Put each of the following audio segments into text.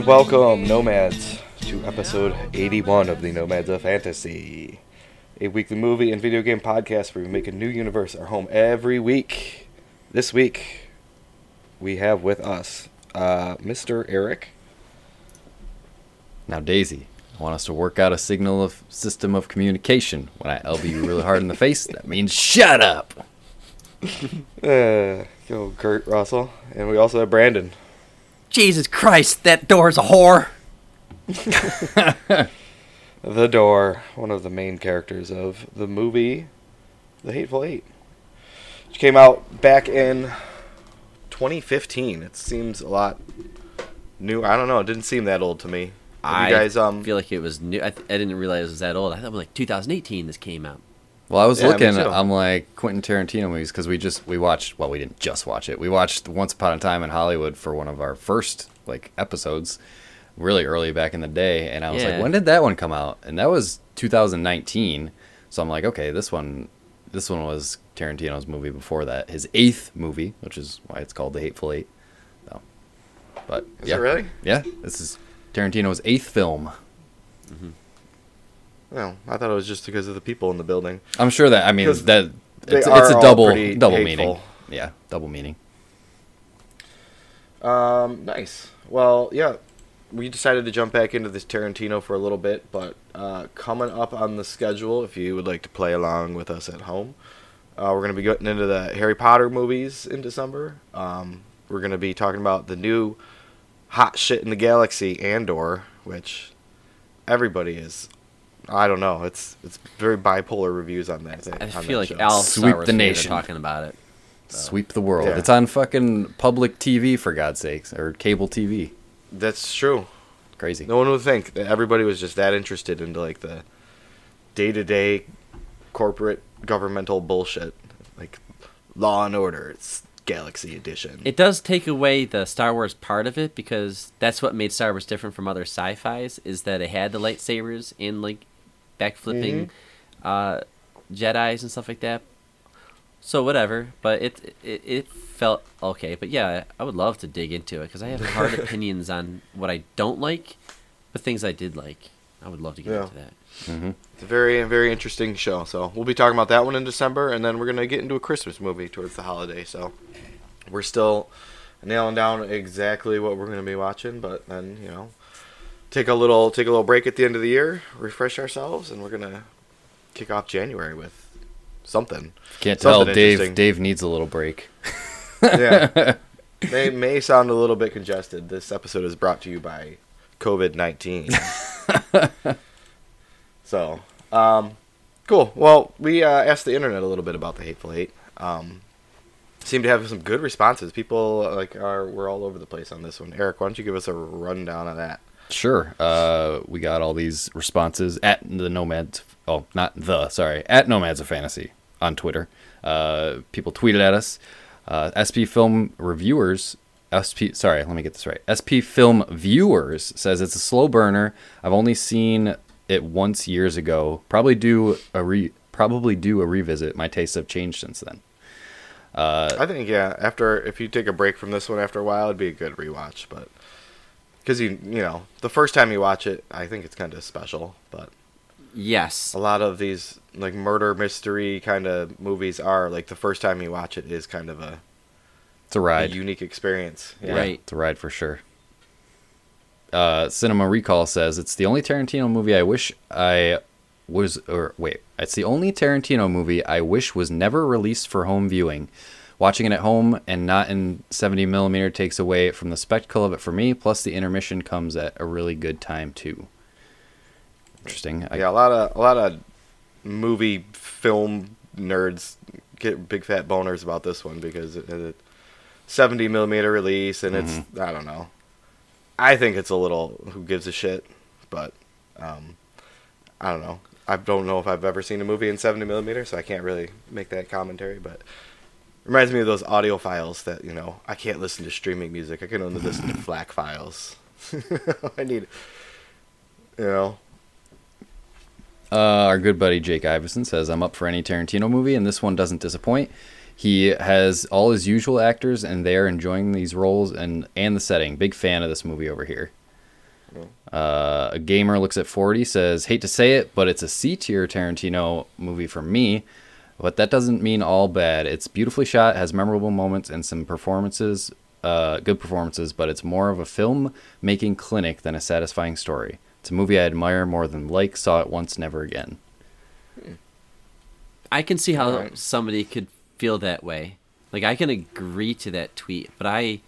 and welcome. Nomads, to episode 81 of the Nomads of Fantasy, a weekly movie and video game podcast where we make a new universe our home every week. This week, we have with us uh, Mr. Eric. Now, Daisy, I want us to work out a signal of system of communication. When I elbow you really hard in the face, that means shut up. Uh, go Kurt Russell, and we also have Brandon. Jesus Christ, that door's a whore. The Door, one of the main characters of the movie The Hateful Eight, which came out back in 2015. It seems a lot new. I don't know. It didn't seem that old to me. Have I you guys, um, feel like it was new. I, th- I didn't realize it was that old. I thought it was like 2018 this came out. Well, I was Yeah, looking. I'm like Quentin Tarantino movies because we just we watched. Well, we didn't just watch it. We watched Once Upon a Time in Hollywood for one of our first like episodes, really early back in the day. And I was Yeah. like, when did that one come out? And that was 2019. So I'm like, okay, this one, this one was Tarantino's movie before that, his eighth movie, which is why it's called The Hateful Eight. So, but Is yeah, it really? yeah, this is Tarantino's eighth film. No, I thought it was just because of the people in the building. I'm sure that I mean that it's, it's a double double hateful. meaning. Yeah, double meaning. Um, nice. Well, yeah, we decided to jump back into this Tarantino for a little bit, but uh, coming up on the schedule, if you would like to play along with us at home, uh, we're going to be getting into the Harry Potter movies in December. Um, we're going to be talking about the new hot shit in the galaxy, Andor, which everybody is. I don't know. It's it's very bipolar reviews on that. I on feel that like show. Al Sweep Star Wars the nation. talking about it. Sweep the world. Yeah. It's on fucking public TV for God's sakes, or cable TV. That's true. Crazy. No one would think that everybody was just that interested into like the day to day corporate governmental bullshit. Like Law and Order, it's Galaxy Edition. It does take away the Star Wars part of it because that's what made Star Wars different from other sci-fi's is that it had the lightsabers and like backflipping uh, Jedi's and stuff like that. So whatever, but it, it it felt okay. But yeah, I would love to dig into it because I have hard opinions on what I don't like, but things I did like. I would love to get Yeah. into that. It's a very, very interesting show. So we'll be talking about that one in December, and then we're gonna get into a Christmas movie towards the holiday. So we're still nailing down exactly what we're gonna be watching, but then you know, take a little, take a little break at the end of the year, refresh ourselves, and we're gonna kick off January with something. Can't tell. Dave. Dave needs a little break. yeah. May may sound a little bit congested. This episode is brought to you by COVID nineteen. so, um, cool. Well, we uh, asked the internet a little bit about the Hateful hate. Um, seem to have some good responses. People like are we're all over the place on this one. Eric, why don't you give us a rundown of that? Sure. Uh, we got all these responses at the Nomads. Oh, not the. Sorry, at Nomads of Fantasy on Twitter. Uh, people tweeted at us. Uh, SP Film Reviewers. SP. Sorry, let me get this right. SP Film Viewers says it's a slow burner. I've only seen it once years ago. Probably do a re. Probably do a revisit. My tastes have changed since then. I think yeah. After if you take a break from this one after a while, it'd be a good rewatch. But because you you know the first time you watch it, I think it's kind of special. But Yes, a lot of these like murder mystery kind of movies are like the first time you watch it is kind of a, It's a ride, a ride. unique experience. Yeah. Right. It's a ride for sure. Uh, Cinema Recall says it's the only Tarantino movie I wish I was, or wait, it's the only Tarantino movie I wish was never released for home viewing. Watching it at home and not in 70 millimeter takes away from the spectacle of it for me. Plus, the intermission comes at a really good time too. Interesting. I, Yeah, a lot of a lot of movie film nerds get big fat boners about this one because it, it 70 millimeter release and it's I don't know. I think it's a little who gives a shit, but um, I don't know. I don't know if I've ever seen a movie in 70 millimeter, so I can't really make that commentary. But Reminds me of those audio files that you know I can't listen to streaming music. I can only listen to FLAC files. I need, you know. Uh, our good buddy Jake Iverson says, I'm up for any Tarantino movie, and this one doesn't disappoint. He has all his usual actors, and they're enjoying these roles and, and the setting. Big fan of this movie over here. Uh, a gamer looks at 40, says, Hate to say it, but it's a C tier Tarantino movie for me. But that doesn't mean all bad. It's beautifully shot, has memorable moments, and some performances, uh, good performances, but it's more of a film making clinic than a satisfying story. It's a movie I admire more than like, saw it once, never again. I can see how Alright. somebody could feel that way. Like I can agree to that tweet, but I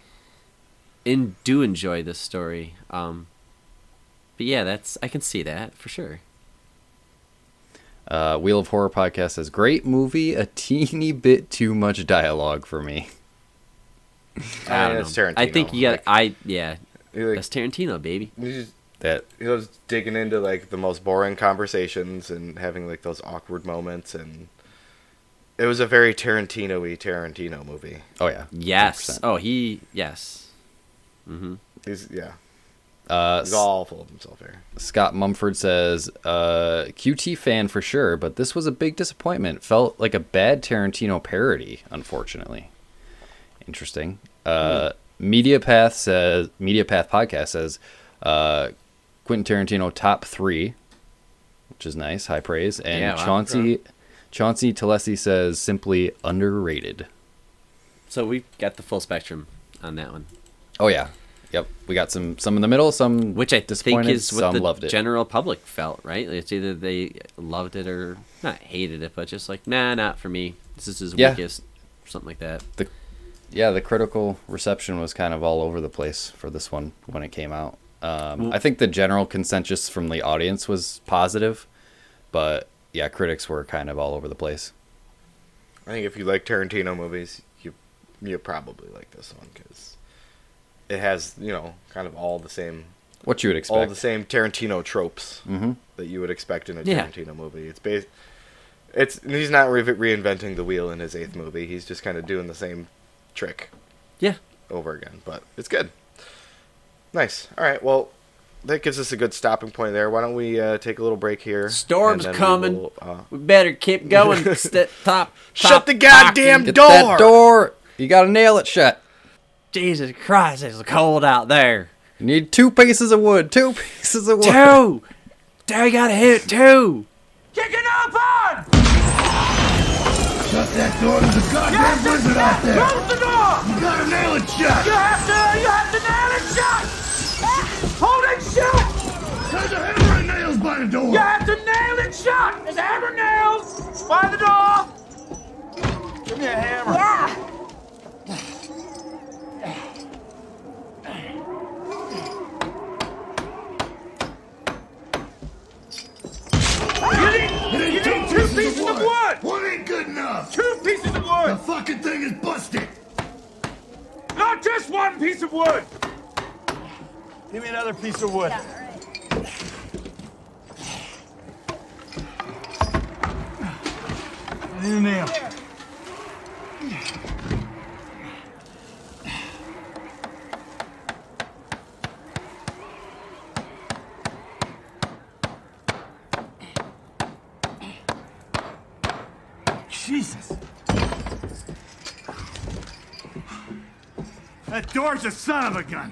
in do enjoy this story. Um but yeah, that's I can see that for sure. Uh, Wheel of Horror podcast says, Great movie, a teeny bit too much dialogue for me. I I don't mean, it's know. I think you got like- I yeah. Like, That's Tarantino, baby. just That he was digging into like the most boring conversations and having like those awkward moments and it was a very Tarantino-y Tarantino movie. oh yeah, Yes. 100%. Oh, he yes. Mm-hmm. He's yeah, Uh, he's all full of himself here. Scott Mumford says, uh, QT fan for sure, but this was a big disappointment. Felt like a bad Tarantino parody, unfortunately. Interesting. Uh, MediaPath says, MediaPath podcast says, uh, Quentin Tarantino top three, which is nice, high praise. And Yeah. Chauncey, Chauncey Talesi says simply underrated. So we got the full spectrum on that one. Oh yeah, yep. We got some some in the middle, some Which I think disappointed, is what some the loved it. general public felt, right? It's either they loved it or not hated it, but just like, nah, not for me. This is his Yeah. weakest, something like that. yeah, the critical reception was kind of all over the place for this one when it came out. Um, I think the general consensus from the audience was positive, but yeah, critics were kind of all over the place. I think if you like Tarantino movies, you you probably like this one because it has you know kind of all the same What you would expect? all the same Tarantino tropes Mhm. that you would expect in a Yeah. Tarantino movie. It's based. It's he's not re- reinventing the wheel in his eighth movie. He's just kind of doing the same trick Yeah. over again, but it's good. Nice. All right. Well, that gives us a good stopping point there. Why don't we uh, take a little break here? Storm's and then we coming. will, uh, We better keep going. St- top, Shut the goddamn Get door! that door! You gotta nail it shut. Jesus Christ, it's cold out there. You need two pieces of wood. Two pieces of wood. Two! Two, you gotta hit two! Kicking up on! Shut that door, there's a goddamn blizzard out there! Close the door! You gotta nail it shut! You have to, you have to nail it shut! Hold it shut! There's a hammer and nails by the door! You have to nail it shut! There's hammer nails by the door! Give me a hammer. Yeah. Need, you need two pieces of wood! One ain't good enough! Two pieces of wood! The fucking thing is busted! Not just one piece of wood! Give me another piece of wood. I need a nail. Jesus. That door's a son of a gun.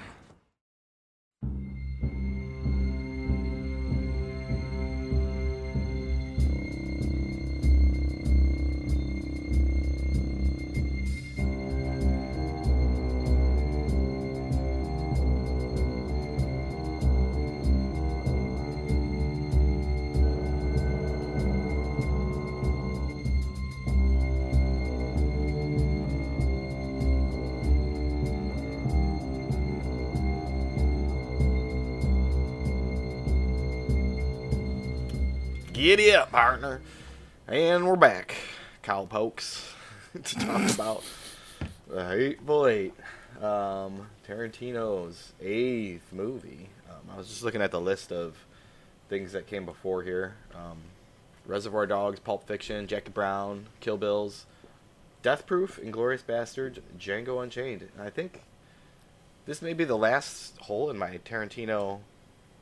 Giddy up, partner. And we're back, cow pokes, to talk about the Hateful Eight, um, Tarantino's eighth movie. Um, I was just looking at the list of things that came before here: um, Reservoir Dogs, Pulp Fiction, Jackie Brown, Kill Bills, Death Proof, Inglourious Basterds, Django Unchained. And I think this may be the last hole in my Tarantino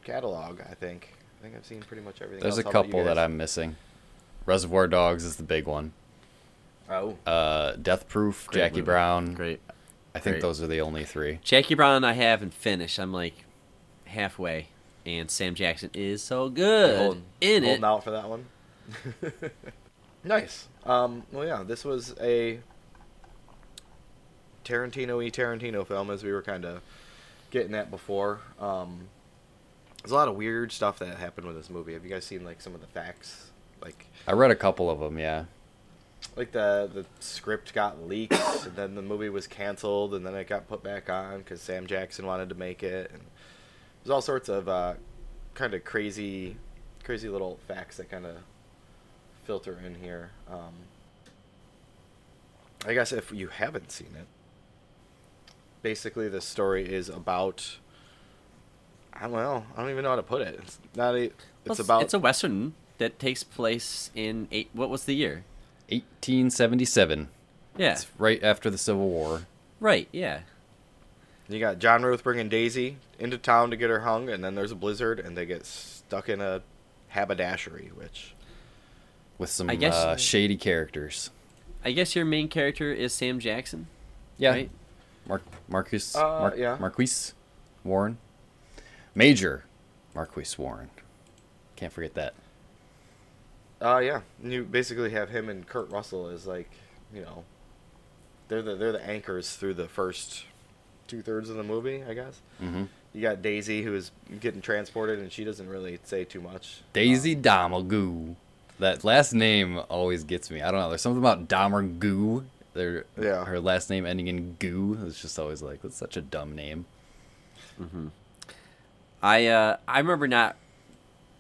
catalog. I think. I think I've seen pretty much everything. There's else. a How about you couple that? I'm missing. Reservoir Dogs is the big one. Oh, Uh, Death Proof, Great Jackie movie. Brown. Great. I think Great. those are the only three. Jackie Brown, I haven't finished. I'm like halfway, and Sam Jackson is so good holding, in holding it. out for that one. nice. Um, well, yeah, this was a Tarantino-y Tarantino film, as we were kind of getting at before. Um, there's a lot of weird stuff that happened with this movie. Have you guys seen like some of the facts? Like, I read a couple of them. Yeah. like the the script got leaked, and then the movie was canceled, and then it got put back on because Sam Jackson wanted to make it, and there's all sorts of uh, kind of crazy, crazy little facts that kind of filter in here. Um, I guess if you haven't seen it, basically the story is about. I don't know. I don't even know how to put it. It's not a. It's Well, about. It's a western that takes place in eight. What was the year? 1877. Yeah. It's right after the Civil War. Right. Yeah. You got John Ruth bringing Daisy into town to get her hung, and then there's a blizzard, and they get stuck in a haberdashery, which with some I guess- uh, shady characters. I guess your main character is Sam Jackson. Yeah. Right? Mar- Marcus. Uh, Mar- yeah. Marquis Warren. Major Marquis Warren. Can't forget that. uh yeah, you basically have him and Kurt Russell as like, you know, they're the they're the anchors through the first two thirds of the movie, I guess. hmm You got Daisy who is getting transported, and she doesn't really say too much. Daisy Domergue. That last name always gets me. I don't know. There's something about Domergue. Their Yeah. her last name ending in goo. It's just always like that's such a dumb name. I uh, I remember not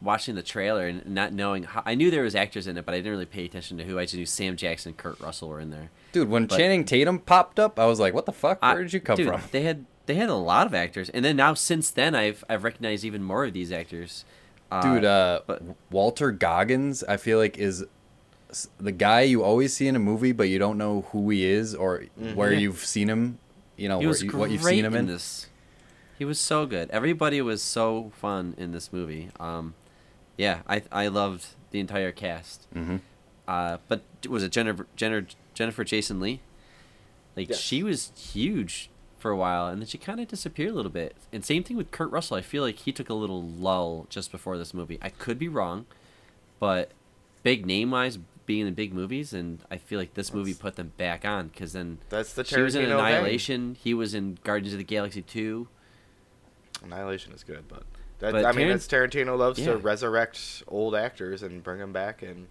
watching the trailer and not knowing. How, I knew there was actors in it, but I didn't really pay attention to who. I just knew Sam Jackson, and Kurt Russell were in there. Dude, when But- Channing Tatum popped up, I was like, "What the fuck? I- Where did you come dude, from?" They had they had a lot of actors, and then now since then, I've I've recognized even more of these actors. Uh, Dude, uh, but- Walton Goggins, I feel like is the guy you always see in a movie, but you don't know who he is or where you've seen him. You know, he where was you, great what you've seen him in. this. He was so good. Everybody was so fun in this movie. Um, yeah, I I loved the entire cast. hmm Uh, but was it Jennifer Jennifer Jennifer Jason Lee? Like Yes. she was huge for a while, and then she kind of disappeared a little bit. And same thing with Kurt Russell. I feel like he took a little lull just before this movie. I could be wrong, but big name wise, being in big movies, and I feel like this movie put them back on because then That's the she was in Tarantino thing. Annihilation. He was in Guardians of the Galaxy two. Annihilation is good, but that, But I mean, Taran- that's Tarantino loves Yeah. to resurrect old actors and bring them back, and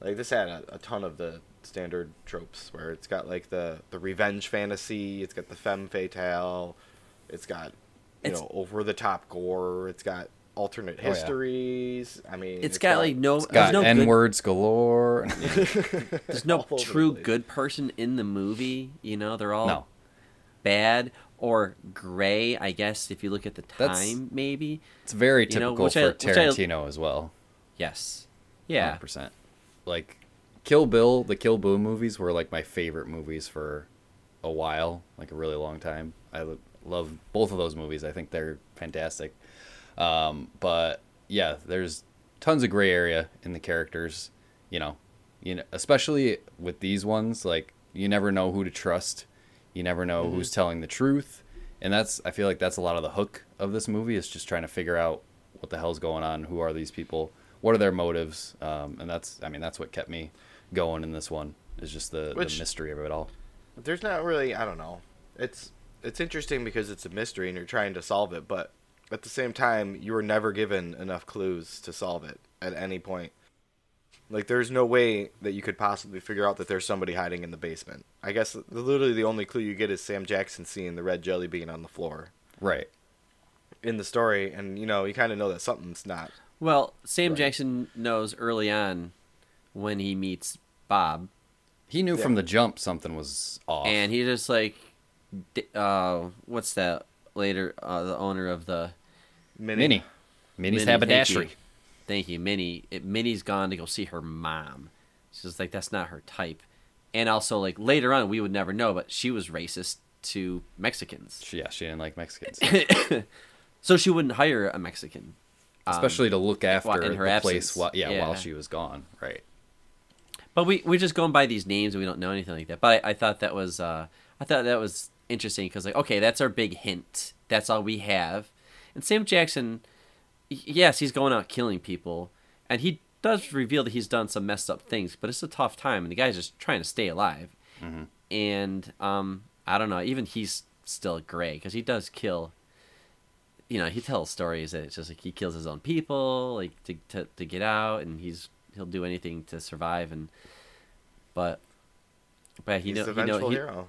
like this had a, a ton of the standard tropes where it's got like the the revenge fantasy, it's got the femme fatale, it's got you It's- know over the top gore, it's got alternate Oh, yeah. histories. I mean, it's got, like no, It's there's got no N good, words galore. there's no all over the true good person in the movie. You know, they're all no, bad or gray. I guess if you look at the That's- time, maybe it's very You know, typical for I- which I- Tarantino as well. yes, yeah. 100%. Like Kill Bill, the Kill Bill movies were like my favorite movies for a while, like a really long time. I love both of those movies. I think they're fantastic. Um, but yeah, there's tons of gray area in the characters, you know. You know, especially with these ones, like you never know who to trust. You never know who's telling the truth. And that's I feel like that's a lot of the hook of this movie is just trying to figure out what the hell's going on, who are these people, what are their motives, um, and that's I mean that's what kept me going in this one is just the, Which- the mystery of it all. there's not really I don't know. It's it's interesting because it's a mystery and you're trying to solve it, but at the same time you were never given enough clues to solve it at any point. Like there's no way that you could possibly figure out that there's somebody hiding in the basement. I guess literally the only clue you get is Sam Jackson seeing the red jelly bean on the floor Right. in the story and you know, you kind of know that something's not. Well, Sam Right. Jackson knows early on when he meets Bob, He knew Yeah. from the jump something was off. and he just like, uh, what's that? Later, uh, the owner of the Mini. Minnie. Minnie's Minnie, thank haberdashery. you. Thank you, Minnie. It, Minnie's gone to go see her mom. She's like, that's not her type. and also like later on we would never know, but she was racist to Mexicans, yeah, she didn't like Mexicans, so she wouldn't hire a Mexican. especially to look after in the her place. While, yeah, while she was gone. Right. But we we're just going by these names and we don't know anything like that. But I, I thought that was uh, I thought that was interesting because like okay, that's our big hint. That's all we have. And Sam Jackson, yes, he's going out killing people, and he does reveal that he's done some messed up things. But it's a tough time, and the guy's just trying to stay alive. And um, I don't know. Even he's still gray because he does kill. You know, he tells stories that it's just like he kills his own people, like to to, to get out, and he's he'll do anything to survive. And but but he He's know, the he know he, hero.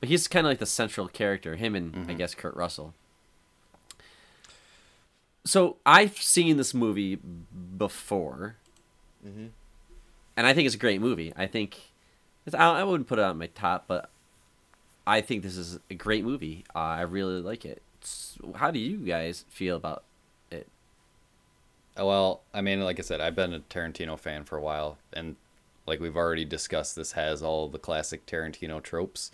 but he's kind of like the central character. Him and Mm-hmm. I guess Kurt Russell. So I've seen this movie before, Mm-hmm. and I think it's a great movie. I think it's, I, wouldn't put it on my top, but I think this is a great movie. Uh, I really like it. How do you guys feel about it? Uh, Well, I mean, like I said, I've been a Tarantino fan for a while, and like we've already discussed, this has all the classic Tarantino tropes.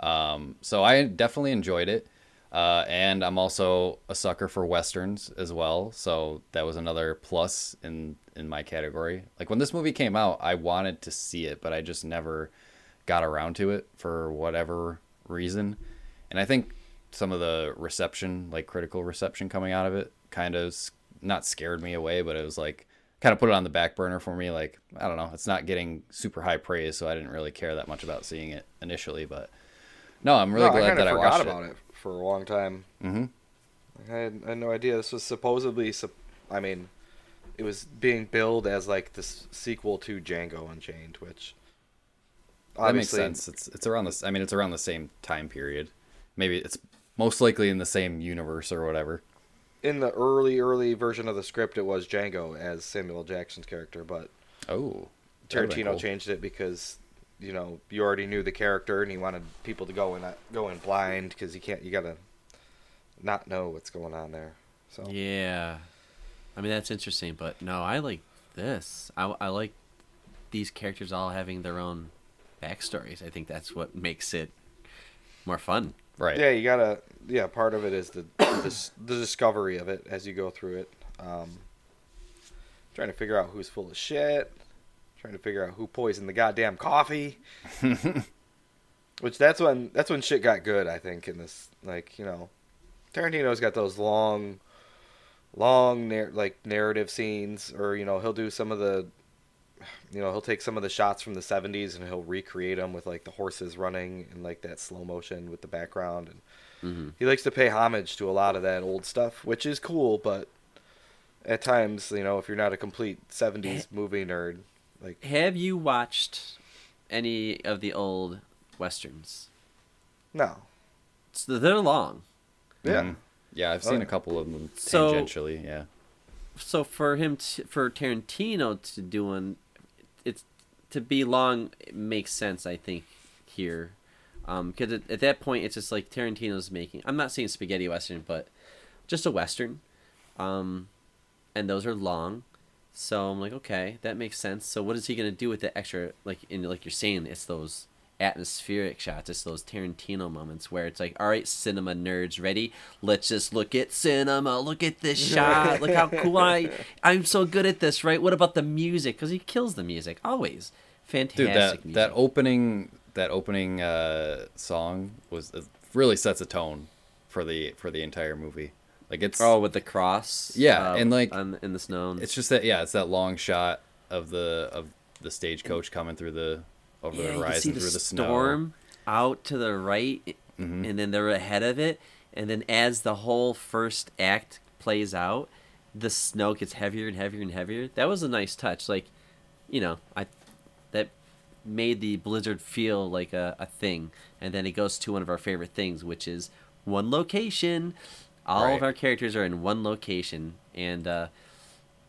Um, so I definitely enjoyed it, uh, and I'm also a sucker for westerns as well. So that was another plus in in my category. Like when this movie came out, I wanted to see it, but I just never got around to it for whatever reason. And I think some of the reception, like critical reception coming out of it, kind of not scared me away, but it was like kind of put it on the back burner for me. Like, I don't know, it's not getting super high praise, so I didn't really care that much about seeing it initially. But no, I'm really no, glad of that I watched about it. it. For a long time. Mm-hmm. I had, I had no idea this was supposedly. I mean, it was being billed as like this sequel to Django Unchained, which That makes obviously sense. It's it's around this. I mean, it's around the same time period. Maybe it's most likely in the same universe or whatever. in the early early version of the script it was Django as Samuel Jackson's character, but Oh, Tarantino cool. changed it because you know you already knew the character and he wanted people to go in go in blind because you can't you gotta not know what's going on there. So Yeah, I mean that's interesting, but no, I like this. I, I like these characters all having their own backstories. I think that's what makes it more fun. Right. yeah, you gotta yeah. Part of it is the the, the discovery of it as you go through it. Um, trying to figure out who's full of shit. Trying to figure out who poisoned the goddamn coffee. Which that's when that's when shit got good. I think in this like you know, Tarantino's got those long, long nar- like narrative scenes, or you know he'll do some of the, you know he'll take some of the shots from the '70s and he'll recreate them with like the horses running and like that slow motion with the background, and hmm he likes to pay homage to a lot of that old stuff, which is cool, but at times you know if you're not a complete '70s movie nerd, like Have you watched any of the old westerns? no, So they're long. yeah. Mhm. Yeah, I've Oh, seen yeah. a couple of them So- tangentially. Yeah. so for him to, for Tarantino to do one, it's to be long it makes sense I think here, because at, at that point it's just like Tarantino's making. I'm not saying spaghetti western, but just a western, um, and those are long. So I'm like, okay, that makes sense. So what is he gonna do with the extra? Like in like you're saying, it's those atmospheric shots. It's those Tarantino moments where it's like, all right, cinema nerds, ready? Let's just look at cinema. Look at this shot. Look how cool I. I'm so good at this, right? What about the music? Because he kills the music always. Fantastic Dude, that music. that opening that opening uh, song was it really sets a tone for the for the entire movie. Like it's oh, with the cross. Yeah, uh, and, like, on, in the snow. it's just that yeah, it's that long shot of the of the stagecoach coming through the over yeah, the you horizon see the through the snow. storm out to the right, Mhm. and then they're ahead of it. And then as the whole first act plays out, the snow gets heavier and heavier and heavier. That was a nice touch. Like, you know, I that made the blizzard feel like a, a thing. And then it goes to one of our favorite things, which is one location. All Right. of our characters are in one location, and uh,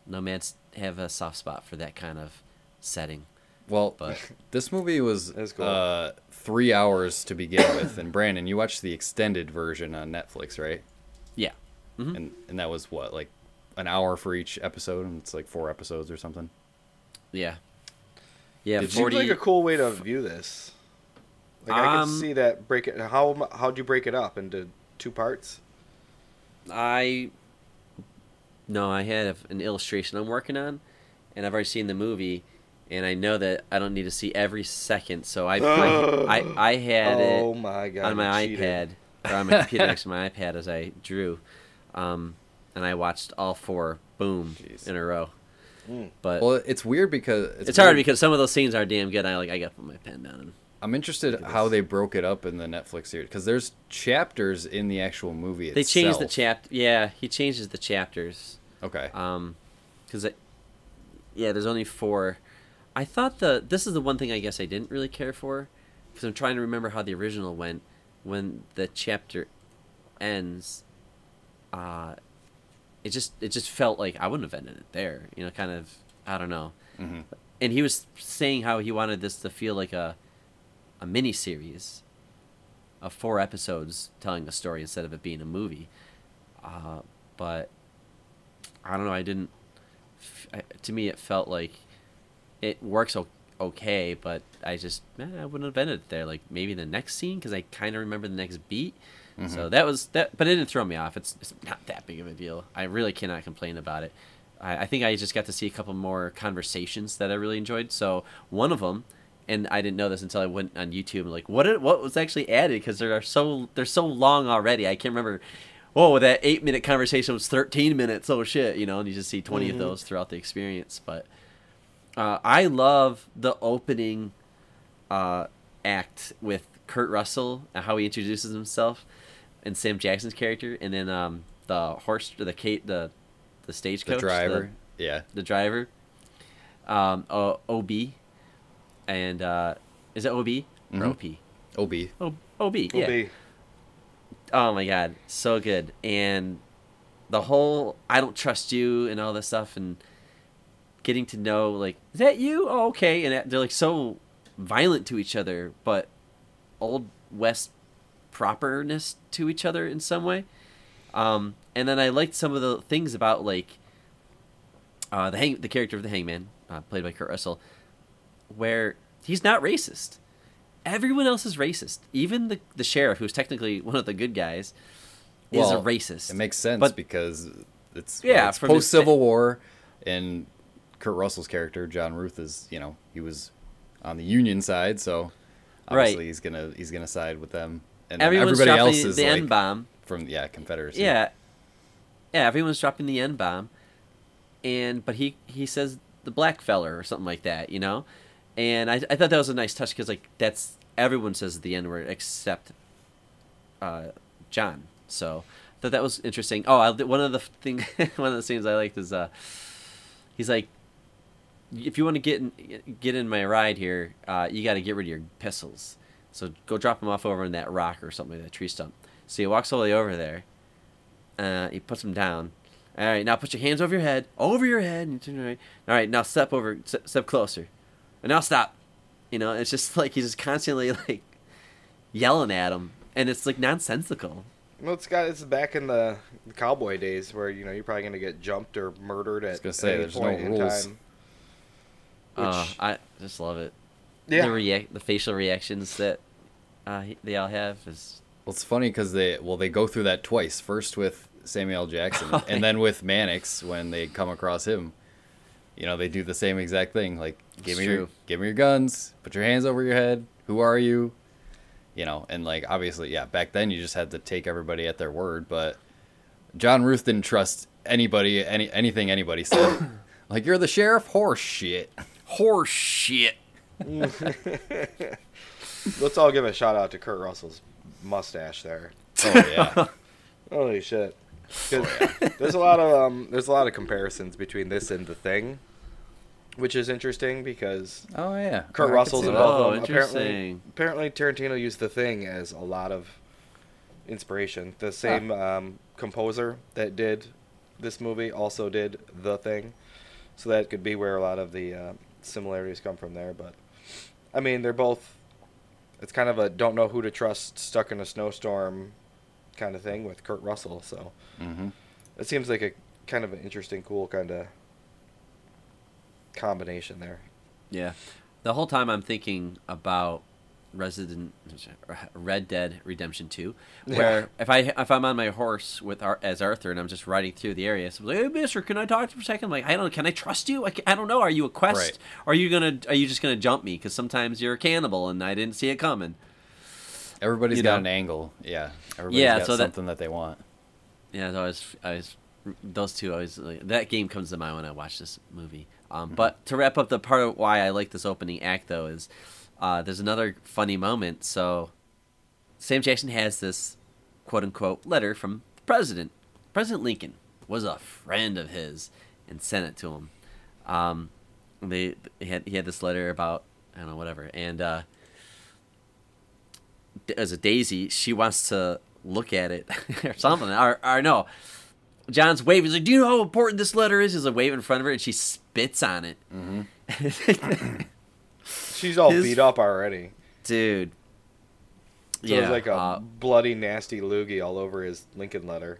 nomads have a soft spot for that kind of setting. Well, But- this movie was That's cool. uh, three hours to begin with, and Brandon, you watched the extended version on Netflix, right? Yeah. Mhm. And and that was what like an hour for each episode, and it's like four episodes or something. Yeah. Yeah, It forty. seems like a cool way to view this. Like I can Um, see that break it. How how'd you break it up into two parts? I no, I had an illustration I'm working on, and I've already seen the movie, and I know that I don't need to see every second. So I I, I, I had oh it my god! on my iPad or on my computer next to my iPad as I drew, um, and I watched all four boom Jeez. in a row. Mm. But Well, it's weird because it's, hard weird- because some of those scenes are damn good. I like I got to put my pen down. And, I'm interested how they broke it up in the Netflix series because there's chapters in the actual movie. Itself. They changed the itself. chapter. Yeah, he changes the chapters. Okay. Um, because yeah, there's only four. I thought the this is the one thing I guess I didn't really care for because I'm trying to remember how the original went when the chapter ends. Uh, it just it just felt like I wouldn't have ended it there. You know, kind of I don't know. Mhm. And he was saying how he wanted this to feel like a a mini series of four episodes telling a story instead of it being a movie. Uh, but I don't know. I didn't. I, to me, it felt like it works o- okay, but I just eh, I wouldn't have ended it there. Like maybe the next scene because I kind of remember the next beat. So that was that, but it didn't throw me off. It's, it's not that big of a deal. I really cannot complain about it. I, I think I just got to see a couple more conversations that I really enjoyed. So one of them, and I didn't know this until I went on YouTube. Like what did, what was actually added because there are so they're so long already. I can't remember. Whoa, that eight minute conversation was thirteen minutes. Oh shit, you know, and you just see 20 of those throughout the experience. But uh, I love the opening uh, act with Kurt Russell and how he introduces himself and Sam Jackson's character, and then um, the horse, the Kate, the the stagecoach, the driver. yeah. the, driver, um, o- OB, and uh, is it OB or Mhm. OP? Ob. O- OB, yeah. be. Oh my god, so good. And the whole I don't trust you and all this stuff and getting to know like is that you? Oh, okay. And they're like so violent to each other, but old west properness to each other in some way. Um, and then I liked some of the things about like uh, the hang the character of the hangman, uh, played by Kurt Russell, where he's not racist. Everyone else is racist. Even the the sheriff, who's technically one of the good guys, is a racist. It makes sense But- because it's Yeah, yeah, it's post Civil War, and Kurt Russell's character John Ruth is you know he was on the Union side, so Right. obviously he's gonna he's gonna side with them, and Everyone's everybody dropping else the, is the like N bomb. from yeah Confederacy. Yeah, yeah. Everyone's dropping the N bomb, and but he he says the black feller or something like that, you know. And I I thought that was a nice touch because like that's everyone says the N word except uh, John. So I thought that was interesting. Oh, I, one of the thing one of the scenes I liked is uh he's like. If you want to get in, get in my ride here, uh, you got to get rid of your pistols. So go drop them off over in that rock or something, that tree stump. So he walks all the way over there, uh, he puts them down. All right, now put your hands over your head, over your head, and turn right. All right, now step over, step closer, and now stop. You know, it's just like he's just constantly like yelling at him, and it's like nonsensical. Well, it's got it's back in the, the cowboy days where you know you're probably gonna get jumped or murdered at gonna say, any there's no point in rules. time. Uh, I just love it. Yeah. The react, the facial reactions that uh, they all have is Well, it's funny because they well they go through that twice. First with Samuel L. Jackson, Oh, and then with Mannix when they come across him. You know, they do the same exact thing. Like, give It's me your give me your guns. Put your hands over your head. Who are you? You know, and like obviously, yeah. Back then, you just had to take everybody at their word. But John Ruth didn't trust anybody, any anything anybody said. like, you're the sheriff. Horse shit. horse shit. Let's all give a shout out to Kurt Russell's mustache there. Oh yeah. Holy shit! 'Cause there's a lot of um, there's a lot of comparisons between this and the Thing, which is interesting because oh yeah. Kurt I can Russell's see in that. both Oh, of. Apparently, apparently Tarantino used the Thing as a lot of inspiration. The same um, composer that did this movie also did the Thing, so that could be where a lot of the uh, similarities come from there. But I mean, they're both. It's kind of a don't know who to trust, stuck in a snowstorm, kind of thing with Kurt Russell. So Mhm. it seems like a kind of an interesting, cool kind of combination there. Yeah. the whole time I'm thinking about Resident Red Dead Redemption 2, where if I if I'm on my horse with Ar- as Arthur and I'm just riding through the area, so I'm like, "Hey, Mister, can I talk to you for a second? I'm like, I don't, know, can I trust you? I, ca- I don't know. Are you a quest? Right. Are you gonna are you just gonna jump me? Because sometimes you're a cannibal and I didn't see it coming. Everybody's You got know? an angle. Yeah. Everybody's Yeah, got so something that, they want. Yeah, so I was, I was, those two always like, that game comes to mind when I watch this movie. Um, But to wrap up the part of why I like this opening act though is uh, there's another funny moment. So Sam Jackson has this quote unquote letter from the president. President Lincoln was a friend of his and sent it to him. Um, they, they had he had this letter about I don't know whatever and. Uh, as a Daisy, she wants to look at it or something. Or, or no, John's waving. He's like, "Do you know how important this letter is?" He's like wave in front of her, and she spits on it. She's all His- beat up already. Dude. So there's like a uh, bloody, nasty loogie all over his Lincoln letter.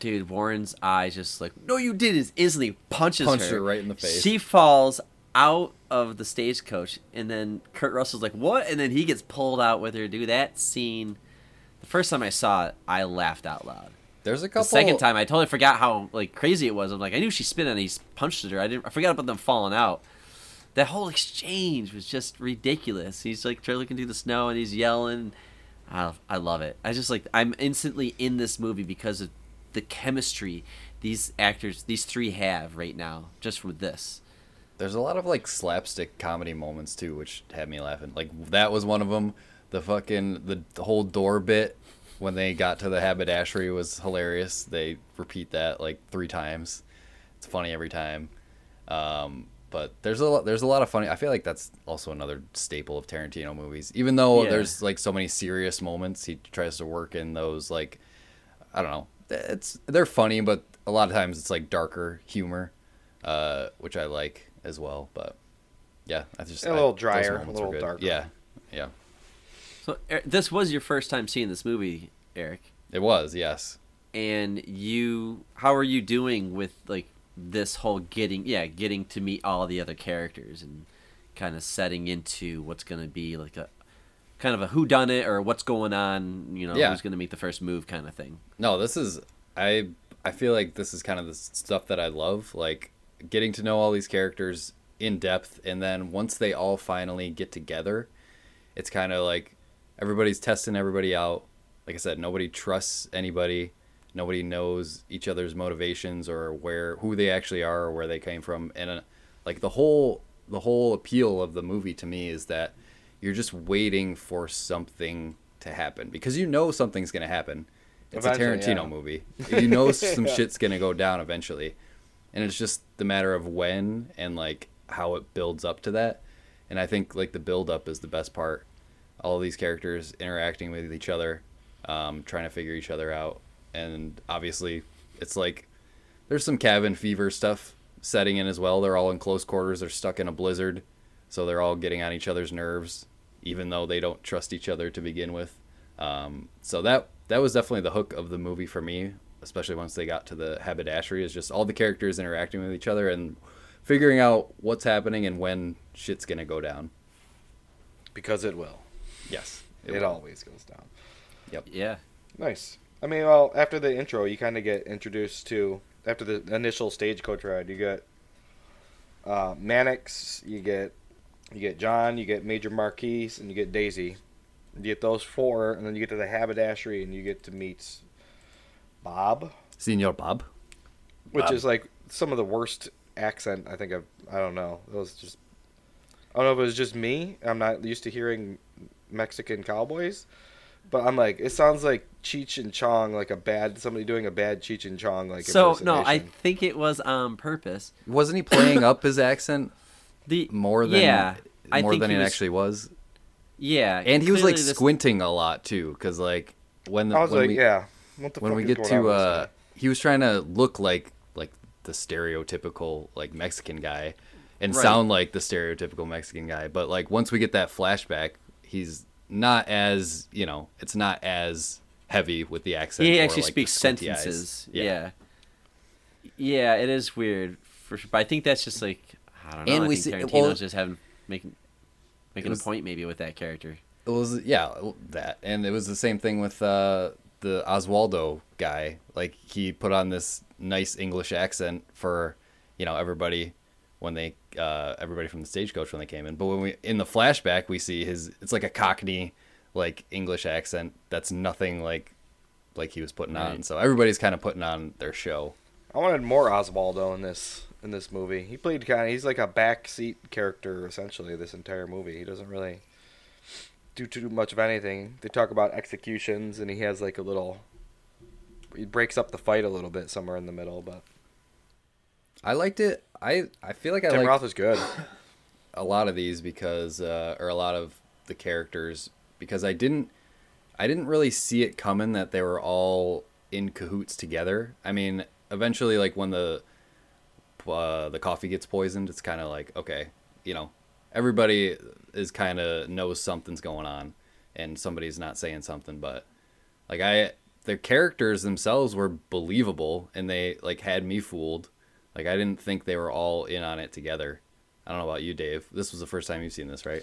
dude. Warren's eyes just like, "No, you did!" Is instantly punches Punched her. her right in the face. She falls out of the stagecoach, and then Kurt Russell's like, "What?" And then he gets pulled out with her. Dude, that scene. The first time I saw it, I laughed out loud. There's a The couple. second time, I totally forgot how like crazy it was. I'm like, I knew she spit and he punched at her. I didn't. I forgot about them falling out. That whole exchange was just ridiculous. He's like trying looking through the snow and he's yelling. I, I love it. I just like I'm instantly in this movie because of the chemistry these actors, these three have right now, just from this. There's a lot of like slapstick comedy moments too, which had me laughing. Like that was one of them. The fucking the, the whole door bit when they got to the haberdashery was hilarious. They repeat that like three times. It's funny every time. Um, but there's a lot, there's a lot of funny. I feel like that's also another staple of Tarantino movies. Even though Yeah. there's like so many serious moments, he tries to work in those like I don't know. It's they're funny, but a lot of times it's like darker humor, uh, which I like as well. But yeah, I just A little I- drier, a little darker. Yeah, yeah, So Er- this was your first time seeing this movie, Eric. it was. Yes, and you how are you doing with like this whole getting yeah getting to meet all the other characters and kind of setting into what's going to be like a kind of a who done it or what's going on you know Yeah. who's going to make the first move kind of thing no, this is I. I feel like this is kind of the stuff that I love, like getting to know all these characters in depth, and then once they all finally get together, it's kind of like everybody's testing everybody out. Like I said, nobody trusts anybody. Nobody knows each other's motivations or where who they actually are or where they came from. And uh, like the whole the whole appeal of the movie to me is that you're just waiting for something to happen because you know something's going to happen. It's a Tarantino yeah. movie. You know some Yeah. shit's going to go down eventually. And it's just the matter of when and like how it builds up to that. And I think like the build up is the best part. All these characters interacting with each other, um, trying to figure each other out, and obviously it's like there's some cabin fever stuff setting in as well. They're all in close quarters. They're stuck in a blizzard, so they're all getting on each other's nerves, even though they don't trust each other to begin with. Um, so that that was definitely the hook of the movie for me, especially once they got to the haberdashery. Is just all the characters interacting with each other and figuring out what's happening and when shit's gonna go down. Because it will. Yes, It, will. always goes down. Yep. Yeah Nice. I mean, well, after the intro, you kind of get introduced to after the initial stagecoach ride. You get uh, Mannix, you get you get John, you get Major Marquis, and you get Daisy. You get those four, and then you get to the haberdashery, and you get to meet Bob, Senor Bob. which Bob. is like some of the worst accent I think I've. I don't know. It was just. I don't know if it was just me. I'm not used to hearing Mexican cowboys, but I'm like, it sounds like Cheech and Chong, like a bad somebody doing a bad Cheech and Chong like. so no i think it was on purpose Wasn't he playing up his accent the more than yeah I more think than he it was- actually was? yeah And he was like this- squinting a lot too, because like when the, I was when like, we, yeah. What the when fuck we get to uh he was trying to look like like the stereotypical like Mexican guy and Right. sound like the stereotypical Mexican guy but like once we get that flashback he's not as you know it's not as heavy with the accent he actually like, speaks sentences yeah. yeah it is weird for sure but i think that's just like i don't know And I we think see- tarantino's well- just having making making was- a point maybe with that character. It was yeah that, and it was the same thing with uh, the Oswaldo guy. Like he put on this nice English accent for you know everybody when they uh, everybody from the stagecoach when they came in. But when we in the flashback we see his it's like a Cockney like English accent that's nothing like like he was putting on. So everybody's kind of putting on their show. I wanted more Oswaldo in this in this movie. He played kind of he's like a backseat character essentially this entire movie. He doesn't really do too much of anything. They talk about executions and he has like a little he breaks up the fight a little bit somewhere in the middle, but I liked it. I I feel like I Tim liked Roth is good. a lot of these because uh, or a lot of the characters because I didn't I didn't really see it coming that they were all in cahoots together. I mean, eventually like when the uh, the coffee gets poisoned, it's kind of like okay, you know, everybody is kind of knows something's going on and somebody's not saying something, but like I the characters themselves were believable and they like had me fooled. Like I didn't think they were all in on it together. I don't know about you, Dave. This was the first time you've seen this, right?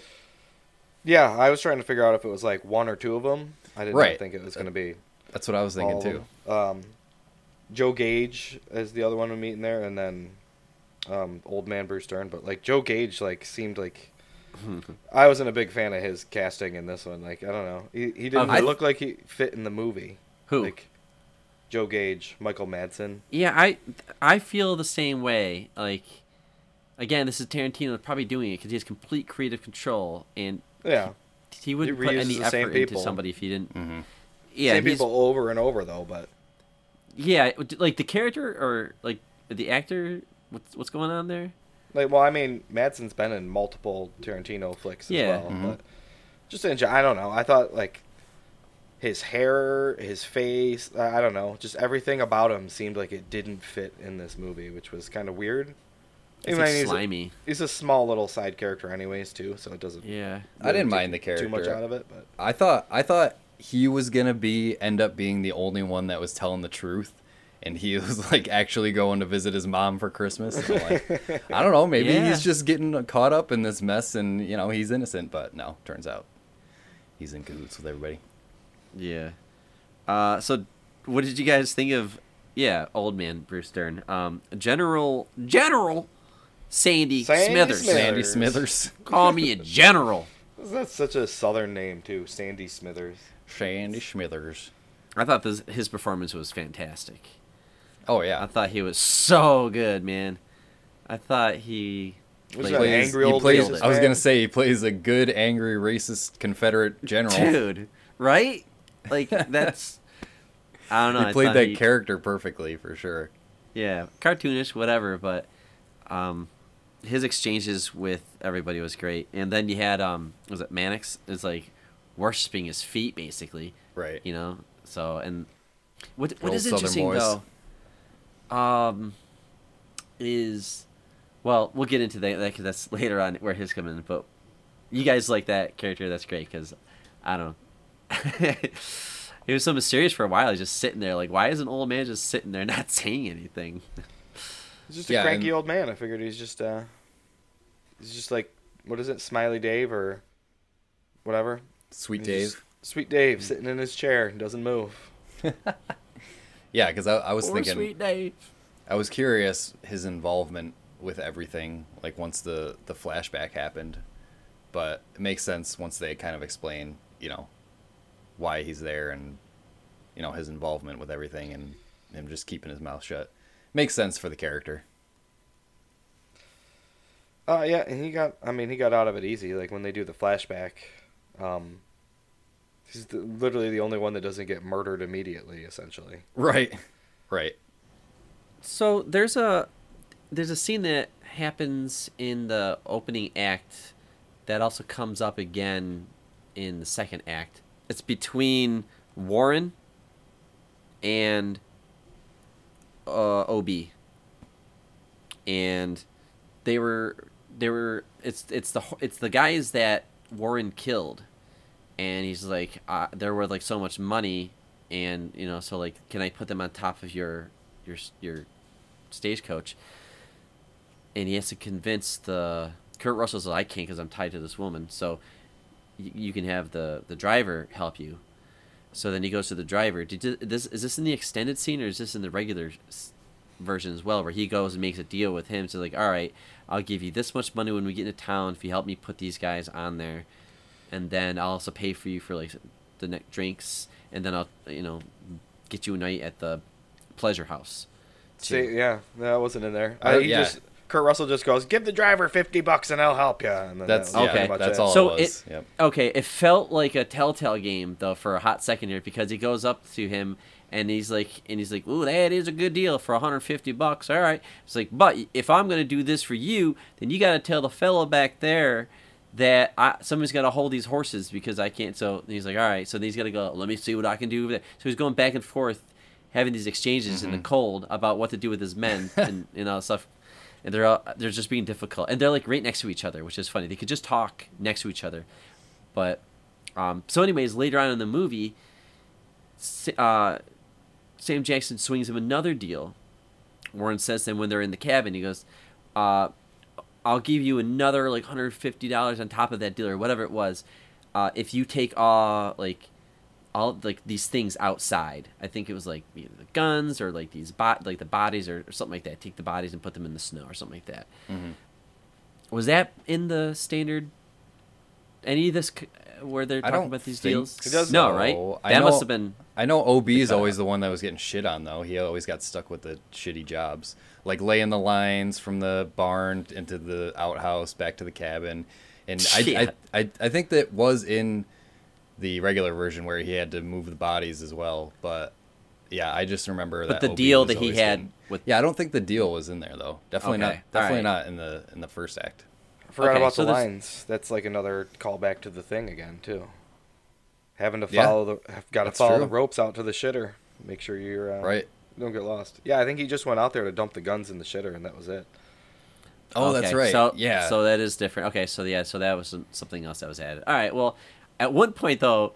Yeah, I was trying to figure out if it was like one or two of them. I didn't Right. think it was going to be That's what I was thinking too. Um, Joe Gage is the other one we meet in there, and then um, old man Bruce Dern. But like Joe Gage, like seemed like I wasn't a big fan of his casting in this one. Like I don't know, he he didn't I- look like he fit in the movie. Who? Like Joe Gage, Michael Madsen. Yeah, I I feel the same way. Like, again, this is Tarantino probably doing it because he has complete creative control, and Yeah, he wouldn't He put any effort into people. somebody if he didn't. Mm-hmm. Yeah, same people over and over though. But Yeah, like the character or like the actor. What's what's going on there? like, well, I mean, Madsen's been in multiple Tarantino flicks as Yeah. well. Mhm. But just in, I don't know. I thought like his hair, his face, I I don't know, just everything about him seemed like it didn't fit in this movie, which was kind of weird. It's like though he's, a, slimy. he's a small little side character, anyways, too, so it doesn't. Yeah. I didn't mind the character too much out of it, but I thought I thought he was gonna be end up being the only one that was telling the truth, and he was like actually going to visit his mom for Christmas. And I'm like, I don't know, maybe Yeah. he's just getting caught up in this mess, and you know he's innocent, but no, turns out he's in cahoots with everybody. Yeah. Uh, so, what did you guys think of? Yeah, old man Bruce Dern. Um, General General Sandy, Sandy Smithers. Smithers. Sandy Smithers, Call me a general. that's such a southern name too, Sandy Smithers. Sandy Smithers. I thought this, his performance was fantastic. Oh yeah, I thought he was so good, man. I thought he. Was played- that plays- angry old plays- racist I was gonna say he plays a good, angry, racist Confederate general. dude, right? Like that's. I don't know. he played that he- character perfectly for sure. Yeah, cartoonish, whatever, but um, his exchanges with everybody was great. And then you had um, was it Mannix? It's like worshiping his feet, basically. Right. You know. So and what what is interesting boys. though, um, is well we'll get into that because that's later on where his come in. But you guys like that character? That's great because I don't. know. He was so mysterious for a while. He's just sitting there, like, why is an old man just sitting there not saying anything? He's just a Yeah, cranky and- old man. I figured he's just uh, he's just like what is it, Smiley Dave or whatever. Sweet He's Dave. just Sweet Dave sitting in his chair and doesn't move. Yeah, because I, I was Poor thinking, sweet Dave. I was curious his involvement with everything, like once the the flashback happened. But it makes sense once they kind of explain, you know, why he's there and you know his involvement with everything and him just keeping his mouth shut. Makes sense for the character. Uh, yeah, and he got. I mean, he got out of it easy. Like when they do the flashback, um, he's the, literally the only one that doesn't get murdered immediately. Essentially, Right. Right. So there's a there's a scene that happens in the opening act that also comes up again in the second act. It's between Warren and uh, OB, and they were they were it's it's the it's the guys that Warren killed, and he's like uh, they're worth like so much money, and you know so like can I put them on top of your your your stagecoach? And he has to convince the Kurt Russell's says, "I can't because I'm tied to this woman." So you, you can have the the driver help you. So then he goes to the driver. Did this is this in the extended scene or is this in the regular version as well, where he goes and makes a deal with him? So like, all right, I'll give you this much money when we get into town if you help me put these guys on there, and then I'll also pay for you for like the next drinks, and then I'll you know get you a night at the pleasure house. too. See, yeah, that wasn't in there. Uh, he yeah. just Kurt Russell just goes, "Give the driver fifty bucks and I'll help you." And That's that Okay. pretty much That's it. all So it was. it- yep. Okay, it felt like a Telltale game though for a hot second here because he goes up to him and he's like, and he's like, "Ooh, that is a good deal for 150 bucks." All right, it's like, but if I'm gonna do this for you, then you gotta tell the fellow back there that I, somebody's gotta hold these horses because I can't. So he's like, "All right," so then he's gotta go. Let me see what I can do. With it. So he's going back and forth, having these exchanges in the mm-hmm. cold about what to do with his men and and all that stuff and they're all, they're just being difficult, and they're like right next to each other, which is funny. They could just talk next to each other, but um, so anyways, later on in the movie, uh, Sam Jackson swings him another deal. Warren says him when they're in the cabin, he goes, uh, "I'll give you another like hundred fifty dollars on top of that deal or whatever it was, uh, if you take uh like." All like these things outside. I think it was like either the guns or like these bot like the bodies or, or something like that. Take the bodies and put them in the snow or something like that. Mm-hmm. Was that in the standard? Any of this where they're talking about these deals? No, right? I That must have been. I know OB is always the one that was getting shit on though. He always got stuck with the shitty jobs, like laying the lines from the barn into the outhouse back to the cabin. And I, I, I, I think that was in the regular version where he had to move the bodies as well. But yeah, I just remember But that. the OB deal that he had getting- with- yeah, I don't think the deal was in there though. Definitely Okay, not. Definitely alright. not in the in the first act. I forgot Okay, about so the there's- lines. That's like another callback to the thing again too. Having to Yeah, follow the, got to follow true. the ropes out to the shitter. Make sure you're uh, Right. Don't get lost. Yeah, I think he just went out there to dump the guns in the shitter, and that was it. Oh, that's right. So yeah. So that is different. Okay, so yeah, so that was something else that was added. All right. Well, at one point though,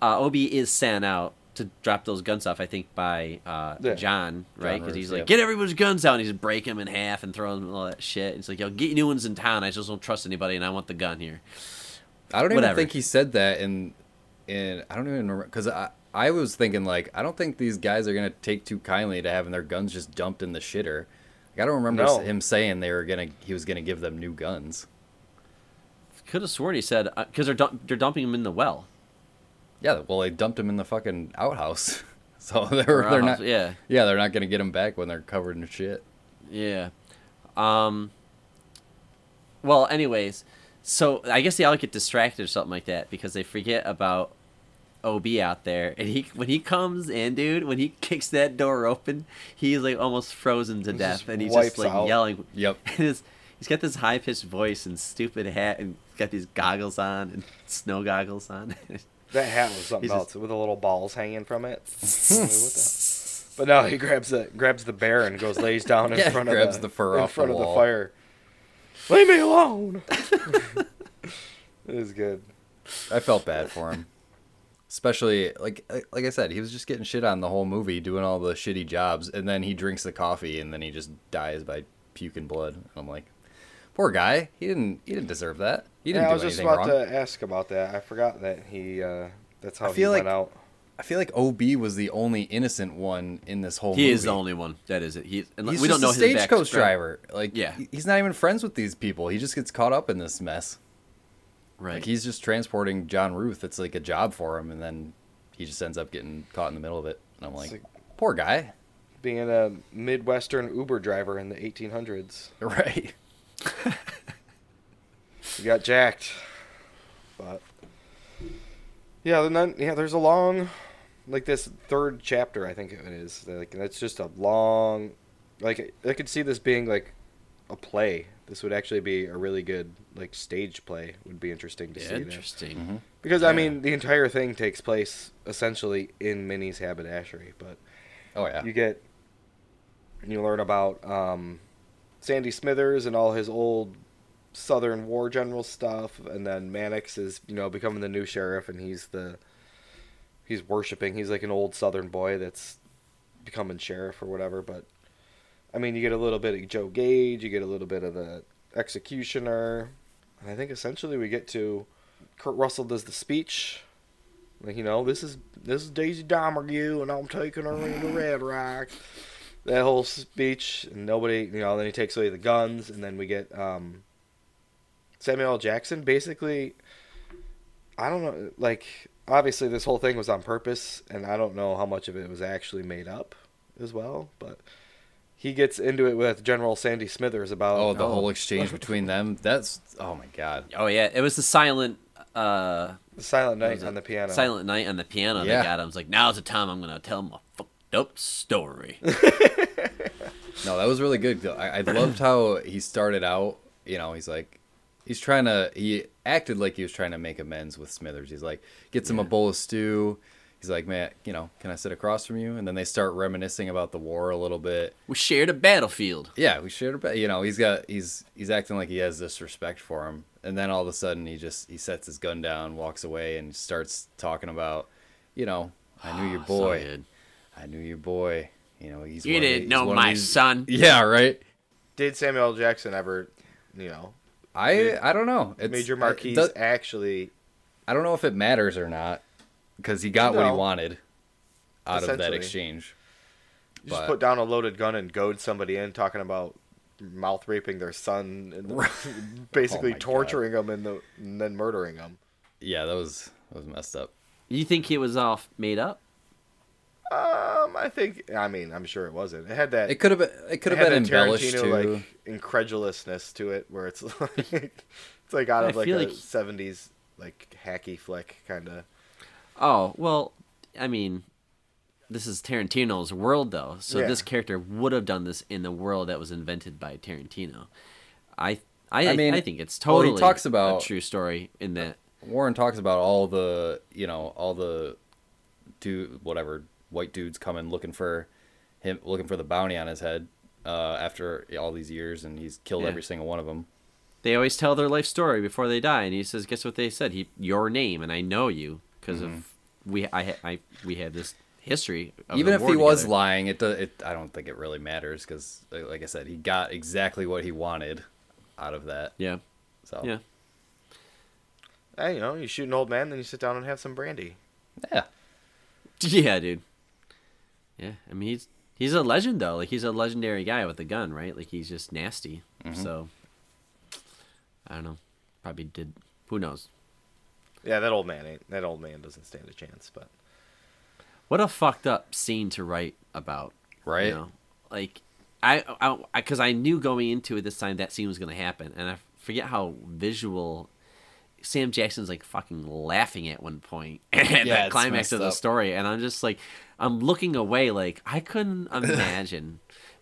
uh, OB is sent out to drop those guns off. I think by uh, Yeah. John, right? Because he's like, yep. get everyone's guns out, and he's break them in half and throw them and all that shit. He's like, yo, get new ones in town. I just don't trust anybody, and I want the gun here. I don't even think he said that in in I don't even remember because I I was thinking like I don't think these guys are gonna take too kindly to having their guns just dumped in the shitter. Like, I don't remember No. him saying they were gonna he was gonna give them new guns. Could have sworn he said because they're dump- they're dumping him in the well. Yeah, well they dumped him in the fucking outhouse, so they're they're not Yeah. yeah they're not gonna get him back when they're covered in shit. Yeah. Um. Well, anyways, so I guess they all get distracted or something like that because they forget about OB out there, and he when he comes in, dude, when he kicks that door open, he's like almost frozen to He death, and he's just like out. yelling. Yep. And his, he's got this high pitched voice and stupid hat, and got these goggles on and snow goggles on. That hat was something He's just- else with the little balls hanging from it. I mean, what the- But no, he grabs the grabs the bear and goes lays down in Yeah, front grabs of the the, fur in off the front of wall. the fire. Leave me alone. it was good. I felt bad for him. Especially like like I said, he was just getting shit on the whole movie, doing all the shitty jobs, and then he drinks the coffee, and then he just dies by puking blood. And I'm like, poor guy. He didn't he didn't deserve that. He didn't Yeah, I do was just about wrong. to ask about that. I forgot that he. Uh, that's how I he feel went out. I feel like OB was the only innocent one in this whole he movie. is the only one. That is it. He. He's we just don't know a his stagecoach driver. Like, Yeah. he's not even friends with these people. He just gets caught up in this mess. Right. Like, he's just transporting John Ruth. It's like a job for him, and then he just ends up getting caught in the middle of it. And I'm like, like- poor guy. Being a Midwestern Uber driver in the 1800s. Right. He got jacked. But yeah, then then- yeah, there's a long, like this third chapter. I think it is. Like that's just a long, like I could see this being like a play. This would actually be a really good like stage play. Would be interesting to see. that. Interesting. Because I mean, the entire thing takes place essentially in Minnie's haberdashery, but Oh, yeah. you get you learn about um, Sandy Smithers and all his old Southern War general stuff, and then Mannix is you know becoming the new sheriff, and he's the he's worshiping. He's like an old Southern boy that's becoming sheriff or whatever. But I mean, you get a little bit of Joe Gage, you get a little bit of the executioner, and I think essentially we get to Kurt Russell does the speech. Like you know, this is this is Daisy Domergue, and I'm taking her into Red Rock. That whole speech, and nobody, you know, then he takes away the guns, and then we get um, Samuel L. Jackson. Basically, I don't know, like obviously this whole thing was on purpose, and I don't know how much of it was actually made up as well, but he gets into it with General Sandy Smithers about Oh, the whole exchange between them. That's oh my god. Oh yeah, it was the silent, uh, the Silent Night on the piano. Silent Night on the piano. Yeah. That got him. I was like, now's the time I'm gonna tell him a fucked up story. No, that was really good. I, I loved how he started out. You know, he's like, he's trying to. He acted like he was trying to make amends with Smithers. He's like, gets him a bowl of stew. He's like, man, you know, can I sit across from you? And then they start reminiscing about the war a little bit. we shared a battlefield. Yeah, we shared a bit. You know, he's got he's he's acting like he has this respect for him, and then all of a sudden he just he sets his gun down, walks away, and starts talking about, you know, I knew ah, your Oh, so boy, good. I knew your boy. You know, he's You one didn't he's know my these- son. Yeah, right. Did Samuel L. Jackson ever, you know, I I don't know. It's, Major it Marquis does- actually? I don't know if it matters or not, because he got what he wanted out of that exchange. You just put down a loaded gun and goad somebody in, talking about mouth raping their son and basically Oh my God. torturing them and, the, and then murdering them. Yeah, that was that was messed up. You think it was all made up? Um, I think. I mean, I'm sure it wasn't. It had that. It could have been it could have been that embellished Tarantino, too. like incredulousness to it, where it's like it's like out I of like a like- '70s like hacky flick kind of. Oh well, I mean, this is Tarantino's world though, so Yeah. this character would have done this in the world that was invented by Tarantino. I I, I mean, I think it's well, he totally talks about- a true story in that. Warren talks about all the you know all the do whatever white dudes coming looking for him looking for the bounty on his head uh, after all these years and he's killed Yeah. every single one of them. They always tell their life story before they die, and he says, "Guess what they said? He, your name, and I know you because of we, I, I, we have this history." Of Even if war he was lying, it, do, it I don't think it really matters because like I said, he got exactly what he wanted out of that. yeah, So yeah. Hey, you know, you shoot an old man, then you sit down and have some brandy. yeah. Yeah, dude. Yeah, I mean he's he's a legend though. Like he's a legendary guy with a gun, right? Like he's just nasty. Mm-hmm. So I don't know. Probably did. Who knows? Yeah, that old man ain't. That old man doesn't stand a chance. But What a fucked up scene to write about. Right. You know, like I, I, because I, knew going into it this time that scene was gonna happen, and I forget how visual. Sam Jackson's like fucking laughing at one point at Yeah, the climax of the up. story, and I'm just like, I'm looking away, like I couldn't imagine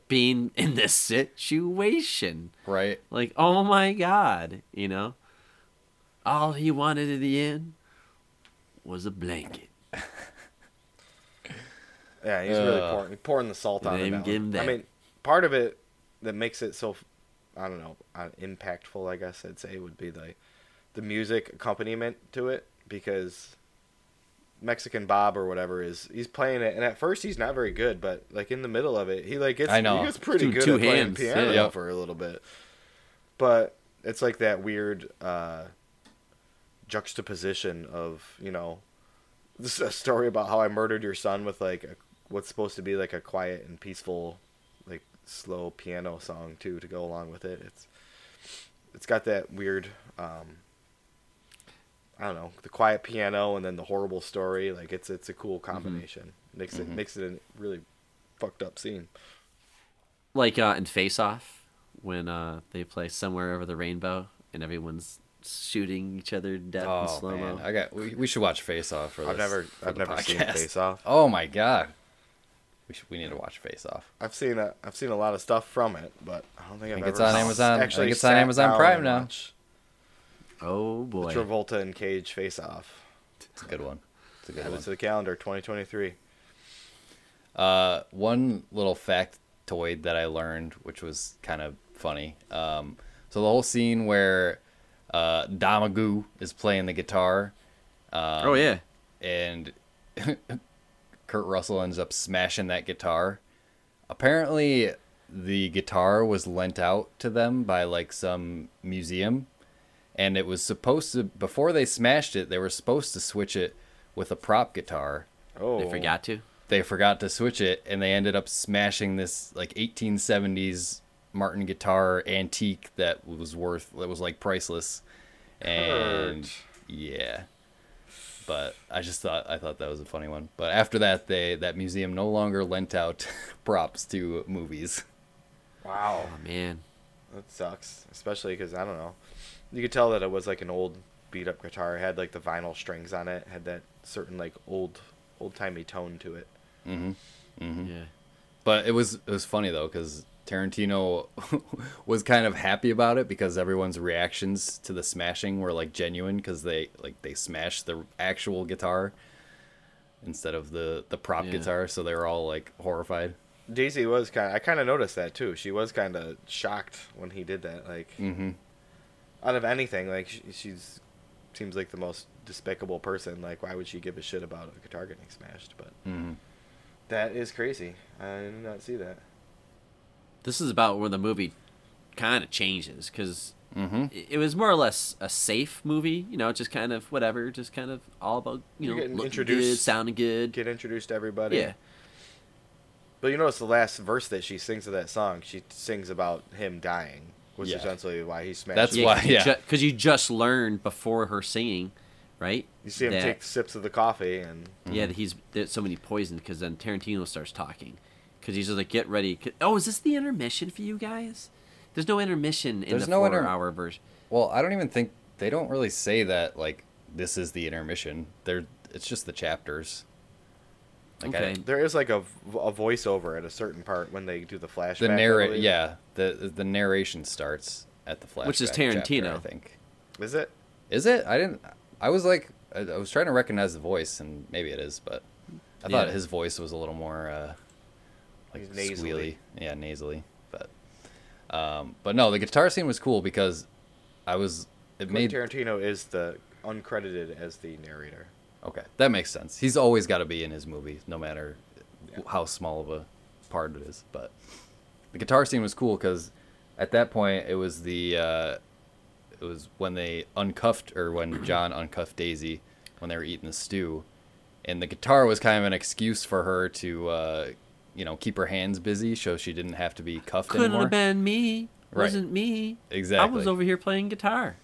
being in this situation. Right. Like, oh my god, you know, all he wanted at the end was a blanket. yeah, he's really Ugh. pouring, pouring the salt on now. give him I mean, part of it that makes it so, I don't know, uh, impactful. I guess I'd say would be the the music accompaniment to it because Mexican Bob or whatever is he's playing it, and at first he's not very good, but like in the middle of it, he like gets I know. he gets pretty Two- good two at playing piano yeah. for a little bit. But it's like that weird uh, juxtaposition of you know this is a story about how I murdered your son with like a, what's supposed to be like a quiet and peaceful, like slow piano song too to go along with it. It's it's got that weird, um, I don't know, the quiet piano and then the horrible story. Like it's it's a cool combination. Makes it makes it a really fucked up scene. like uh, in Face Off when uh, they play somewhere over the rainbow and everyone's shooting each other to death in Oh slow mo. I got. We, we should watch Face Off for this. I've never I've never seen. Face Off. Oh my god, we should. We need to watch Face Off. I've seen a I've seen a lot of stuff from it, but I don't think I've think ever it's on Amazon- I Actually, think it's on Amazon Prime now. Oh boy. the boy. Travolta and Cage Face Off. It's a good one. It's a good Add one. it to the calendar, 2023. Uh, one little factoid that I learned, which was kind of funny. Um, so the whole scene where uh, Domergue is playing the guitar, um, oh yeah. and Kurt Russell ends up smashing that guitar. Apparently, the guitar was lent out to them by like some museum, and it was supposed to before they smashed it, they were supposed to switch it with a prop guitar. Oh, They forgot to. They forgot to switch it, and they ended up smashing this like 1870s Martin guitar antique that was worth that was like priceless, and Kurt. yeah. But I just thought I thought that was a funny one. But after that, they that museum no longer lent out props to movies. Wow, Oh man. that sucks. Especially because I don't know. You could tell that it was like an old beat up guitar. It had like the vinyl strings on it. Had that certain like old old timey tone to it. Mm-hmm. Yeah. But it was it was funny though because Tarantino was kind of happy about it because everyone's reactions to the smashing were like genuine because they like they smashed the actual guitar instead of the the prop Yeah. guitar, so they were all like horrified. Daisy was kind. I kind of noticed that too. She was kind of shocked when he did that. Like Mm-hmm. Out of anything, like she, she's seems like the most despicable person. Like why would she give a shit about a guitar getting smashed? But Mm-hmm. that is crazy. I did not see that. This is about where the movie kind of changes because Mm-hmm. it, it was more or less a safe movie. You know, just kind of whatever, just kind of all about you You're know getting looking introduced- good, sounding good. Get introduced to everybody. yeah. But you notice the last verse that she sings of that song, she sings about him dying, which Yeah. is essentially why he smashed. That's it. why- yeah. Because you just learned before her singing, right? you see him that- take sips of the coffee, and Yeah, that he's there's somebody poisoned because then Tarantino starts talking because he's just like, get ready!" Oh, is this the intermission for you guys? There's no intermission in There's the no inter- four-hour version. Well, I don't even think they don't really say that like this is the intermission. They're it's just the chapters. Like I- Okay. there is like a, a voiceover at a certain part when they do the flashback. the I narrate yeah the the narration starts at the flashback Which is chapter, Tarantino. I think. Is it? Is it? I didn't. I was like, I, I was trying to recognize the voice, and maybe it is, but I thought his voice was a little more uh, like nasally. squealy. Yeah, nasally. But, um, but no, the guitar scene was cool because I was. It Made made Tarantino is the uncredited as the narrator. Okay. That makes sense. He's always got to be in his movie, no matter how small of a part it is. But the guitar scene was cool because at that point it was the uh, it was when they uncuffed or when John uncuffed Daisy when they were eating the stew, and the guitar was kind of an excuse for her to uh, you know keep her hands busy so she didn't have to be cuffed anymore. Couldn't anymore. have been me. Right. Wasn't me. Exactly. I was over here playing guitar.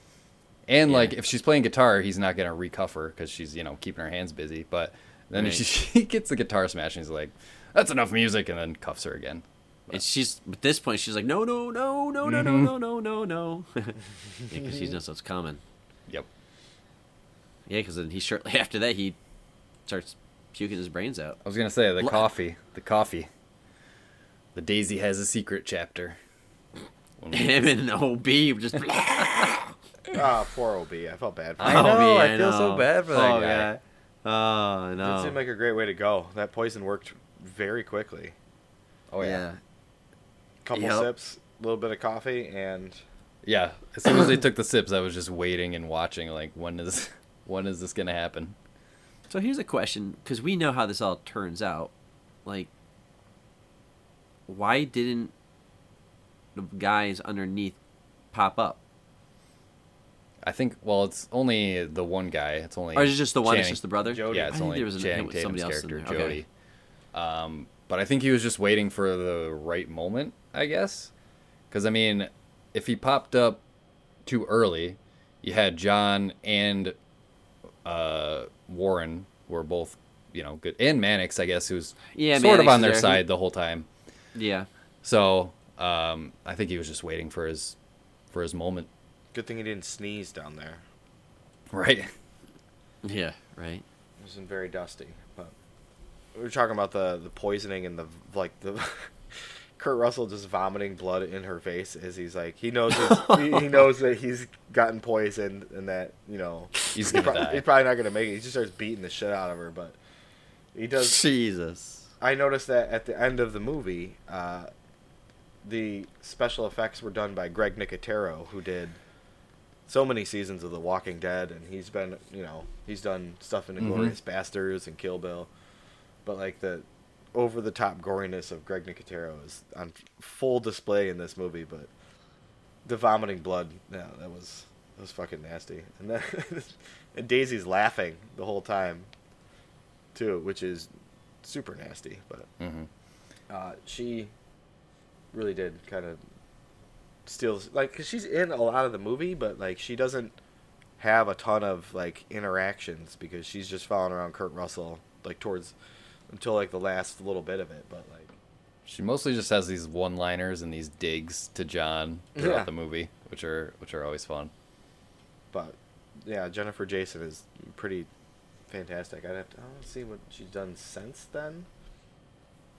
And Yeah. like if she's playing guitar, he's not gonna recuff her because she's you know keeping her hands busy. But then Right. she, she gets the guitar smash and he's like, "That's enough music," and then cuffs her again. And she's at this point she's like, no, no, no, no, no, no, Mhm. no, no, no, no, because she knows what's coming. Yep. Yeah, because then he shortly after that he starts puking his brains out. I was gonna say the Lo- coffee, the coffee. The Daisy has a secret chapter. Him and OB just. Ah, poor OB. I felt bad for I know, OB, I feel so bad for that oh, guy. guy. Oh It no. seemed like a great way to go. That poison worked very quickly. oh yeah. Couple Yep. sips, a little bit of coffee, and yeah, As soon as they took the sips, I was just waiting and watching. Like, when is when is this gonna happen? So here's a question, because we know how this all turns out. Like, why didn't the guys underneath pop up? I think. Well, it's only the one guy. It's only. Or is it just the one? It's just the brother. Jody. Yeah, it's think only there was an- Channing somebody Tatum's character. Okay. Jody. Um, but I think he was just waiting for the right moment, I guess. Because I mean, if he popped up too early, you had John and uh, Warren were both, you know, good, and Mannix, I guess, who's Yeah, sort of on their there. side the whole time. Yeah. So um, I think he was just waiting for his for his moment, good thing he didn't sneeze down there. right? Yeah. Right. It wasn't very dusty, but we were talking about the the poisoning and the like the Kurt Russell just vomiting blood in her face as he's like he knows he, he knows that he's gotten poisoned and that you know He's gonna prob- die. he's probably not gonna make it. He just starts beating the shit out of her, but he does. Jesus. I noticed that at the end of the movie, uh, the special effects were done by Greg Nicotero, who did so many seasons of The Walking Dead, and he's been, you know, he's done stuff in Mhm. Basterds and Kill Bill. But like the over the top goriness of Greg Nicotero is on full display in this movie, but the vomiting blood, yeah, that was that was fucking nasty. And then and Daisy's laughing the whole time too, which is super nasty, but Mhm. uh, she really did kind of steals like cause she's in a lot of the movie, but like she doesn't have a ton of like interactions because she's just following around Kurt Russell like towards until like the last little bit of it, but like She mostly just has these one-liners and these digs to John throughout Yeah. the movie, which are which are always fun. but yeah, Jennifer Jason is pretty fantastic. I'd have to I don't see what she's done since then.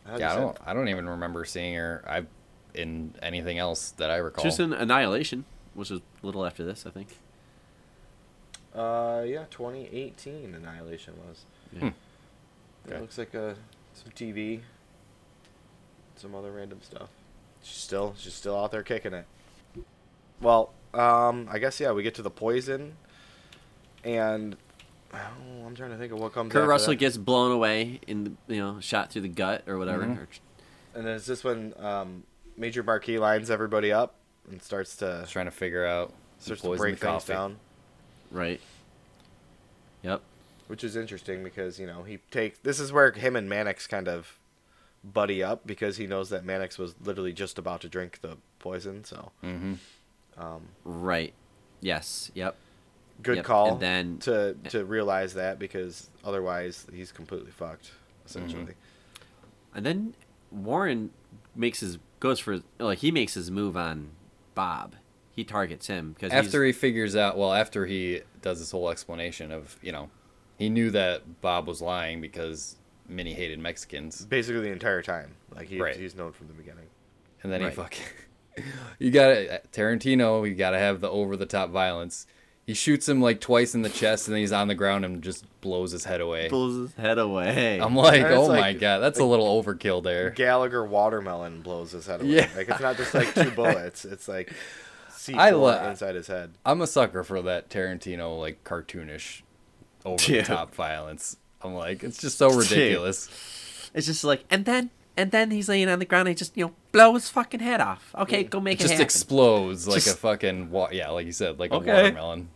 How yeah, I don't I don't even remember seeing her I in anything else that I recall. Just in Annihilation, which was a little after this, I think. Uh, yeah, 2018 Annihilation was. Yeah. It looks like uh, some TV, some other random stuff. She's still she's still out there kicking it. Well, um, I guess yeah, we get to the poison, and oh, I'm trying to think of what comes. Kurt after Russell that. gets blown away in the, you know shot through the gut or whatever. Mhm. And then is this when um, Major Marquis lines everybody up and starts to Just trying to figure out who starts to break the things coffee. down, right. Yep. which is interesting because you know he take this is where him and Mannix kind of buddy up because he knows that Mannix was literally just about to drink the poison, so. Mm-hmm. Um, Right. Yes. Yep. good Yep, call and then- to to realize that because otherwise he's completely fucked essentially And then Warren makes his goes for like he makes his move on Bob. He targets him because After he figures out, well, after he does this whole explanation of, you know, he knew that Bob was lying because Minnie hated Mexicans, basically the entire time like he, Right. he's known from the beginning and then Right. he fucking, you gotta Tarantino, you gotta have the over the top violence. He shoots him like twice in the chest, and then he's on the ground and just blows his head away. Blows his head away. I'm like, And oh like- my god, that's a little overkill there. Gallagher watermelon blows his head away Yeah. like it's not just like two bullets it's like C4 I lo- inside his head I'm a sucker for that Tarantino like cartoonish, over the Yeah. top violence. I'm like, it's just so ridiculous. it's just like and then and then he's laying on the ground and he just you know blow his fucking head off. Okay, go make It it, just happen. explodes like a fucking wa- yeah, like you said, like Okay. a watermelon.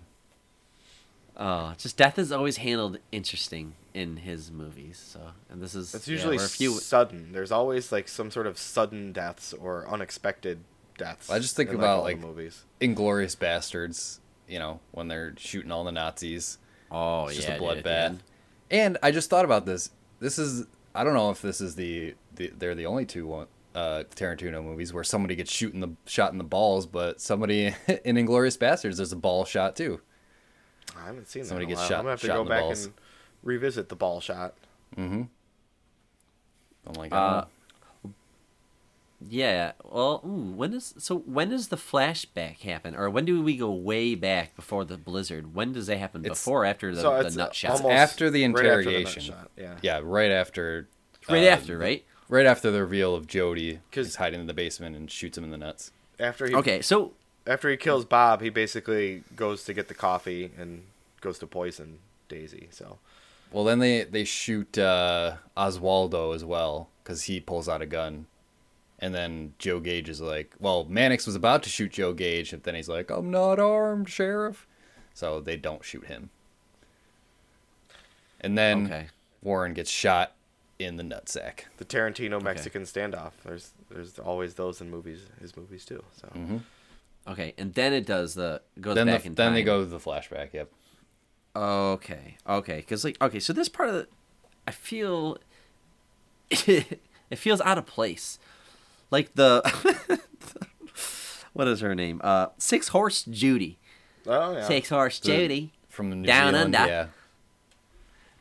Oh, just death is always handled interesting in his movies. So, and this is it's usually we're a few. sudden there's always like some sort of sudden deaths or unexpected deaths I just think in, about, all the like- movies Inglourious Basterds, you know, when they're shooting all the Nazis. Oh It's yeah, just a dude, at the bloodbath. And I just thought about this. This is I don't know if this is the, the they're the only two one uh, Tarantino movies where somebody gets shooting the shot in the balls, but somebody in Inglourious Basterds there's a ball shot too. I haven't seen that Somebody in a gets while. shot- I'm gonna have to go back balls. and revisit the ball shot Mm-hmm. I'm like, Uh, oh. Yeah. Well, ooh, when is so? When does the flashback happen, or when do we go way back before the blizzard? When does that happen? It's- Before, or after the, so the it's nut shot? after the right after the interrogation. yeah yeah, right after. right uh, after, right? Right after the reveal of Jody, 'Cause- he's hiding in the basement and shoots him in the nuts. after he Okay, so after he kills Bob, he basically goes to get the coffee and goes to poison Daisy. So Well, then they they shoot uh, Oswaldo as well because he pulls out a gun, and then Joe Gage is like, "Well, Mannix was about to shoot Joe Gage, and then he's like, I'm not armed, sheriff." So they don't shoot him, and then okay, Warren gets shot in the nutsack. the Tarantino Mexican standoff. There's there's always those in movies, his movies too. So Mm-hmm. okay, and then it does the goes Then back the, in then they go to the flashback. Yep. Okay, okay, because like okay, so this part of the, I feel, it feels out of place, like the, what is her name? Uh, Six Horse Judy. oh yeah, Six Horse The- Judy. From the New Down Zealand, under. yeah.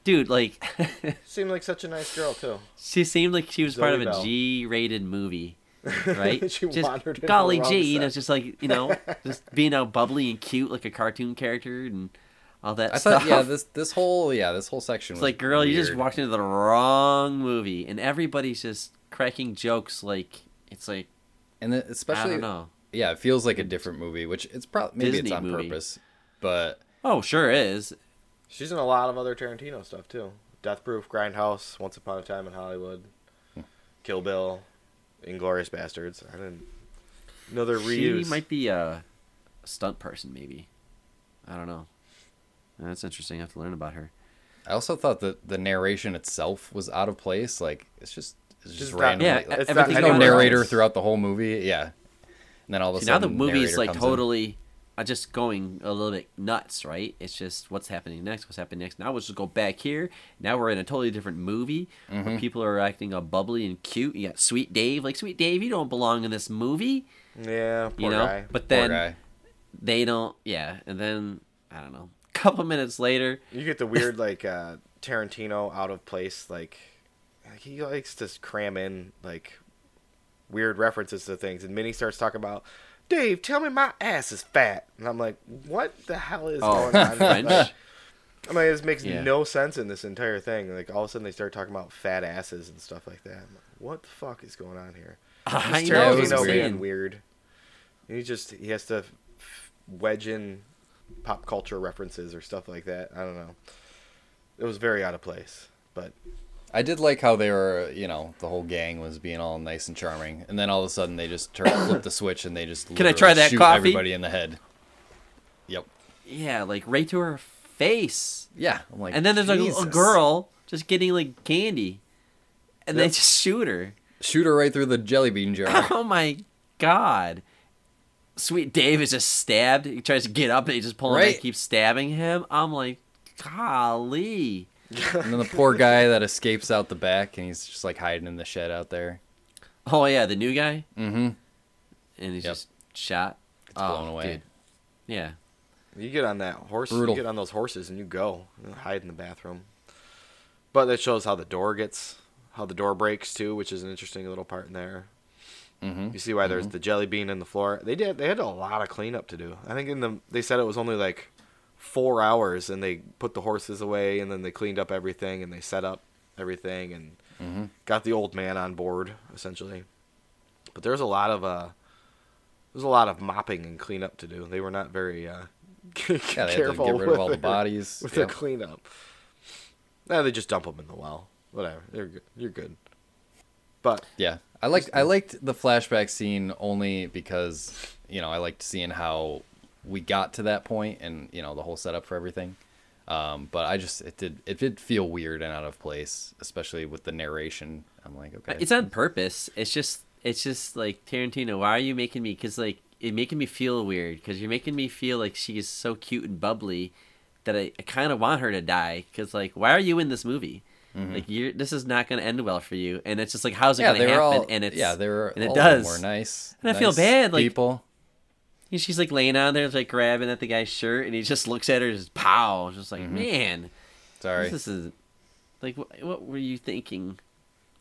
Dude, like, seemed like such a nice girl too. she seemed like she was part of Zoe a Bell. G-rated movie, right? She just wandered into golly the wrong gee, you know, just like you know, just being all bubbly and cute like a cartoon character and all that I stuff. thought, yeah, this this whole yeah this whole section It's was like, girl, you just walked into the wrong movie, and everybody's just cracking jokes. Like it's like and then I especially don't know. yeah, it feels like a different movie, which it's probably maybe Disney it's on movie. purpose, but Oh, sure is. She's in a lot of other Tarantino stuff too. Death Proof, Grindhouse, Once Upon a Time in Hollywood. Hmm. Kill Bill, Inglourious Basterds. I didn't know they're She might be a stunt person, maybe. I don't know. That's interesting. I have to learn about her. I also thought that the narration itself was out of place. Like it's just it's just, Just not- random. Yeah, like, It's everything not there's no narrator else. throughout the whole movie. Yeah, and then all of a See, now the sudden movie's narrator like comes in. totally uh, just going a little bit nuts, right? It's just what's happening next, what's happening next. Now let's just go back here. Now we're in a totally different movie Mm-hmm. where people are acting all bubbly and cute. You got Sweet Dave, like Sweet Dave, you don't belong in this movie, yeah, poor you know. guy. But then they don't. Yeah, and then I don't know. A couple minutes later, You get the weird like uh, Tarantino out of place like like, he likes to cram in like weird references to things and Minnie starts talking about Dave, tell me my ass is fat. And I'm like, what the hell is Oh, going on? French? Like, I mean, this makes Yeah. no sense in this entire thing. Like, all of a sudden they start talking about fat asses and stuff like that. Like, what the fuck is going on here? I This know it was Tarantino weird. weird. He just he has to wedge in pop culture references or stuff like that. I don't know. It was very out of place, but I did like how they were, you know, the whole gang was being all nice and charming, and then all of a sudden they just turn, flip the switch and they just Can I try that shoot coffee? everybody in the head. Yep. yeah, like right to her face. Yeah. I'm like, And then there's like a, Jesus. a girl just getting like candy, and they just shoot her. shoot her right through the jelly bean jar. Oh my god. Sweet Dave is just stabbed. He tries to get up and he just pulls him Right. back, keeps stabbing him. I'm like, golly. and then the poor guy that escapes out the back and he's just like hiding in the shed out there. Oh yeah, the new guy, Mm-hmm. and he's Yep. just shot. Gets blown away. Dude. Yeah. you get on that horse, Brutal. you get on those horses and you go you hide in the bathroom. But that shows how the door gets, how the door breaks too, which is an interesting little part in there. Mm-hmm. You see why there's the jelly bean in the floor. They did. They had a lot of cleanup to do. I think in the they said it was only like four hours, and they put the horses away, and then they cleaned up everything, and they set up everything, and Mm-hmm. got the old man on board essentially. But there's a lot of uh, there's a lot of mopping and cleanup to do. They were not very uh, Yeah, they had to careful get rid with of all the bodies. with Yep. their cleanup. No, they just dump them in the well. Whatever, they're good. You're good. But Yeah, I liked I liked the flashback scene only because you know I liked seeing how we got to that point and you know the whole setup for everything. Um, but I just it did it did feel weird and out of place, especially with the narration. I'm like, okay, It's on purpose. It's just it's just like Tarantino, why are you making me cuz like it making me feel weird cuz you're making me feel like she is so cute and bubbly that I, I kind of want her to die cuz like why are you in this movie? Like you're this is not going to end well for you and it's just like how's it yeah, going to happen all and it's yeah they were and it all of them does. were nice And I feel bad, like- people. And she's like laying on there, like grabbing at the guy's shirt, and he just looks at her, just pow, just like man, Sorry, this is like what, what were you thinking?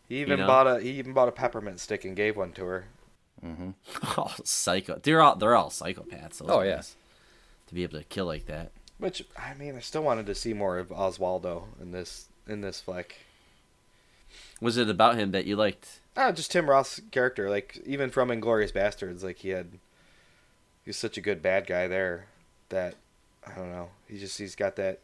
he even know? bought a he even bought a peppermint stick and gave one to her. Mm-hmm. Oh, psycho! They're all they're all psychopaths. those Oh, yeah. to be able to kill like that. Which I mean, I still wanted to see more of Oswaldo in this in this flick. Was it about him that you liked? Ah, just Tim Roth's character, like even from Inglourious Basterds, like he had, he was such a good bad guy there that I don't know. He just he's got that.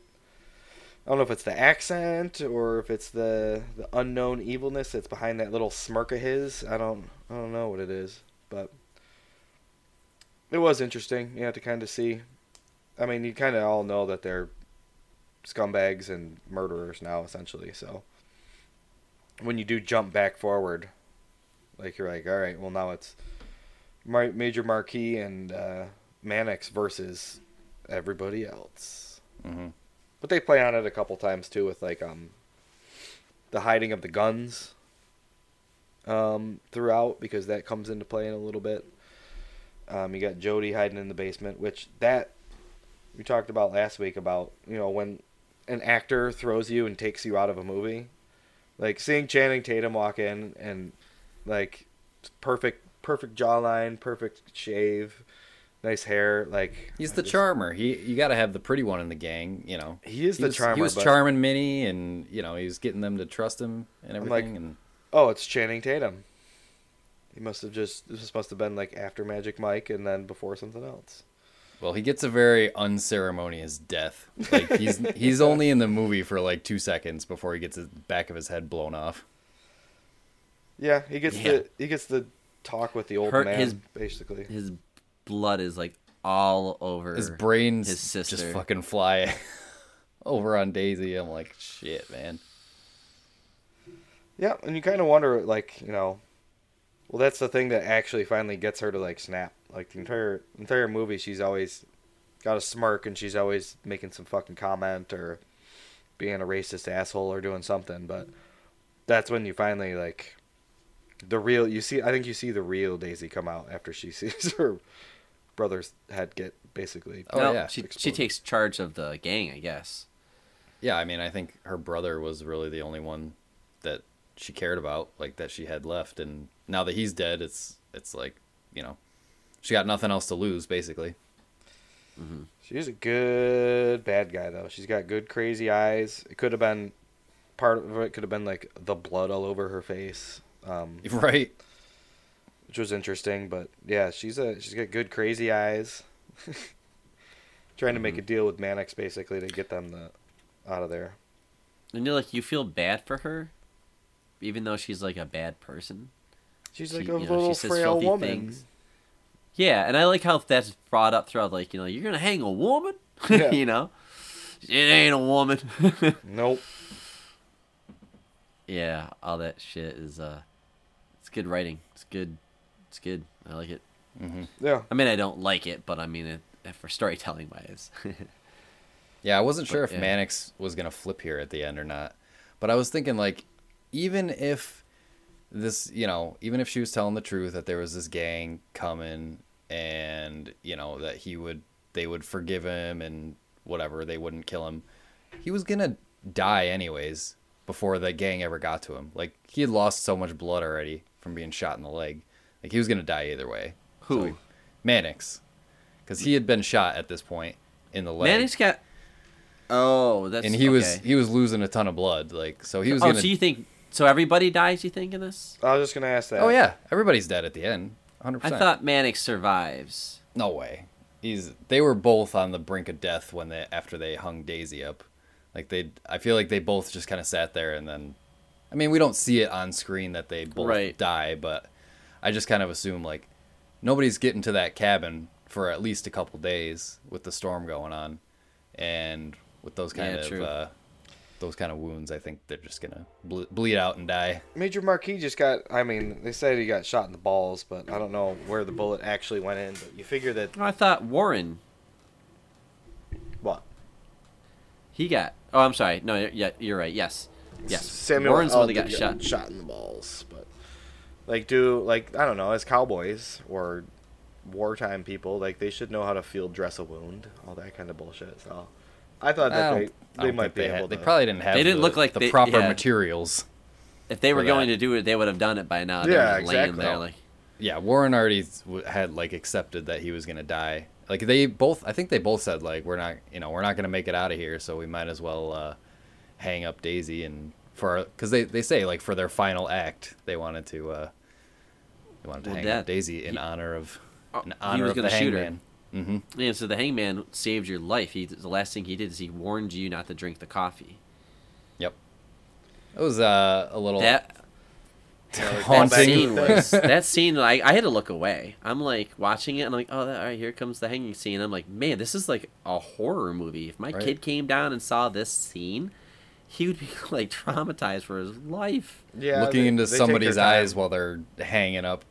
I don't know if it's the accent or if it's the the unknown evilness that's behind that little smirk of his. I don't I don't know what it is, but it was interesting. You have to kind of see. I mean, you kind of all know that they're scumbags and murderers now, essentially. So when you do jump back forward, like you're like, all right, well now it's Mar- Major Marquis and uh, Mannix versus everybody else. hmm But they play on it a couple times too with like um the hiding of the guns um throughout because that comes into play in a little bit. Um, you got Jody hiding in the basement, which that we talked about last week about you know when an actor throws you and takes you out of a movie, like seeing Channing Tatum walk in and like perfect perfect jawline, perfect shave, nice hair, like he's the just- charmer. He you got to have the pretty one in the gang. You know, He is he the was, charmer. He was charming Minnie, and you know he was getting them to trust him and I'm like- everything. and Oh, it's Channing Tatum. He must have just this must have been like after Magic Mike and then before something else. Well, he gets a very unceremonious death. Like he's he's only in the movie for like two seconds before he gets the back of his head blown off. Yeah, he gets Yeah. the he gets the talk with the old Her- man, his- basically. His blood is like all over His brains his sister's just fucking fly over on Daisy. I'm like, shit, man. Yeah, and you kind of wonder, like, you know, well, that's the thing that actually finally gets her to like snap. Like the entire entire movie, she's always got a smirk and she's always making some fucking comment or being a racist asshole or doing something. But that's when you finally like the real. You see, I think you see the real Daisy come out after she sees her brother's head get basically. Oh, No, yeah. she she takes charge of the gang, I guess. Yeah, I mean, I think her brother was really the only one that she cared about, like that she had left, and now that he's dead, it's it's like, you know, she got nothing else to lose, basically. Mm-hmm. She's a good bad guy though. She's got good crazy eyes. It could have been part of it could have been like the blood all over her face, um, Right? which was interesting. But yeah, she's a she's got good crazy eyes. Trying to make a deal with Mannix basically to get them the, out of there. And you're like, you feel bad for her, even though she's like a bad person. She's She- like a you know, little frail woman. things. Yeah, and I like how that's brought up throughout. Like, you know, you're gonna hang a woman, Yeah. you know, it ain't a woman. Nope. yeah, all that shit is uh, good writing. It's good. It's good. I like it. Mm-hmm. Yeah. I mean, I don't like it, but I mean it for storytelling wise. Yeah, I wasn't sure But, if yeah. Mannix was gonna flip here at the end or not, but I was thinking like, even if this, you know, even if she was telling the truth that there was this gang coming and you know that he would, they would forgive him and whatever, they wouldn't kill him, he was gonna die anyways before the gang ever got to him. Like he had lost so much blood already from being shot in the leg, like he was gonna die either way. Who? So he- Mannix, because he had been shot at this point in the leg. Man, he's got. Oh, that's and he was he was losing a ton of blood like so he was oh, gonna so you think so? Everybody dies? You think in this? I was just gonna ask that. oh yeah everybody's dead at the end 100% I thought Mannix survives. no way he's they were both on the brink of death when they after they hung daisy up like they i feel like they both just kind of sat there and then i mean we don't see it on screen that they both Right. die but i just kind of assume like nobody's getting to that cabin for at least a couple days with the storm going on and with those kind Yeah, of uh those kind of wounds i think they're just gonna ble- bleed out and die Major Marquis just got. I mean, they said he got shot in the balls, but I don't know where the bullet actually went in. But you figure that I thought Warren. what? He got. Oh, I'm sorry. No, yeah, you're right. Yes, yes. Samuel Warren's the one that got shot. shot in the balls, but like, do like I don't know, as cowboys or wartime people, like they should know how to field dress a wound, all that kind of bullshit. So I thought that don't- they I they might think be they able had, to. They probably didn't have. They didn't the, look like the they- proper yeah. materials. If they were going that. to do it, they would have done it by now. They Yeah, just laying exactly. there like. Yeah, Warren already had like accepted that he was gonna die. Like they both, I think they both said like we're not, you know, we're not gonna make it out of here, so we might as well uh, hang up Daisy and for because they they say like for their final act they wanted to uh, they wanted to Well, hang that- up Daisy in he- honor of Oh, in he honor was of the gonna shoot her. hangman. Mm-hmm. Yeah, so the hangman saved your life. He the last thing he did is he warned you not to drink the coffee. Yep. It was uh, a little That like, that haunting. scene was that scene. I I had to look away. I'm like watching it. and I'm like, oh, that, all right, here comes the hanging scene. I'm like, man, this is like a horror movie. If my Right. kid came down and saw this scene, he would be like traumatized for his life. yeah, looking they- into they somebody's eyes while they're hanging up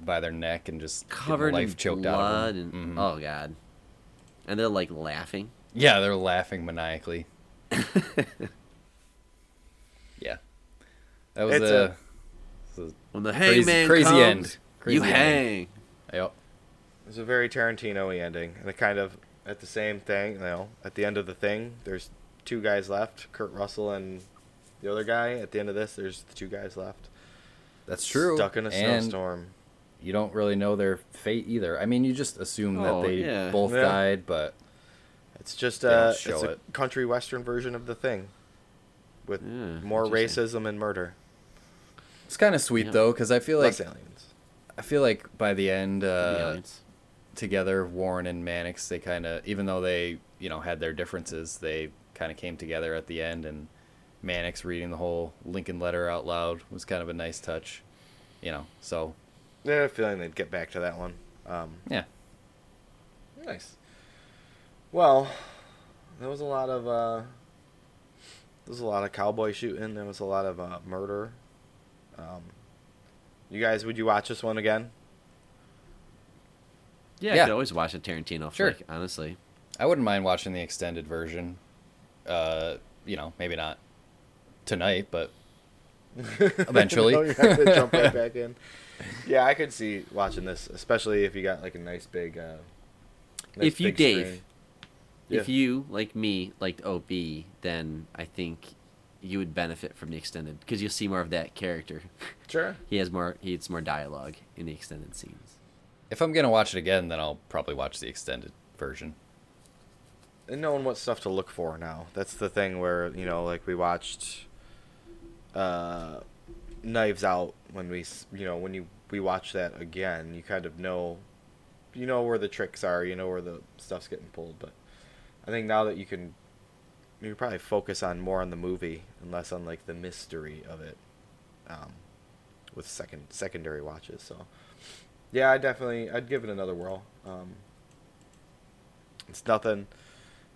by their neck and just Covered life in choked blood out of and them. Mhm. oh god, and they're like laughing. Yeah, they're laughing maniacally. yeah, that was It's a, a- it's a- When the Crazy- hangman crazy comes, end. Crazy you ending. hang. yep. It's a very Tarantino-y ending, and it kind of at the same thing. You know, at the end of the thing, there's two guys left: Kurt Russell and the other guy. At the end of this, there's the two guys left. That's true. Stuck in a and snowstorm. You don't really know their fate either. I mean, you just assume Oh, that they yeah. both Yeah. died, but It's just They don't uh, show it's a it. country western version of the thing, with Yeah, more racism and murder. it's kind of sweet Yeah. though, because I feel like Less aliens. I feel like by the end, uh, aliens. together, Warren and Mannix, they kind of, even though they, you know, had their differences, they kind of came together at the end, and Mannix reading the whole Lincoln letter out loud was kind of a nice touch. You know, so I had a feeling they'd get back to that one. Um, yeah. Nice. Well, there was a lot of uh, there was a lot of cowboy shooting. There was a lot of uh, murder. Um, you guys, would you watch this one again? Yeah, Yeah. I could always watch a Tarantino Sure. flick. Honestly, I wouldn't mind watching the extended version. Uh, you know, maybe not tonight, but Eventually. No, you have to jump right back in. Yeah, I could see watching this, especially if you got like a nice big. Uh, nice If you, big Dave, screen. if you like me liked OB, then I think you would benefit from the extended because you'll see more of that character. Sure. He has more. He has more dialogue in the extended scenes. if I'm gonna watch it again, then I'll probably watch the extended version. And knowing what stuff to look for now. That's the thing where you know, like we watched uh, Knives Out when we, you know, when you we watch that again, you kind of know, you know where the tricks are, you know where the stuff's getting pulled. But I think now that you can, you can probably focus on more on the movie and less on like the mystery of it, um, with second secondary watches. So yeah, I definitely I'd give it another whirl. Um, it's nothing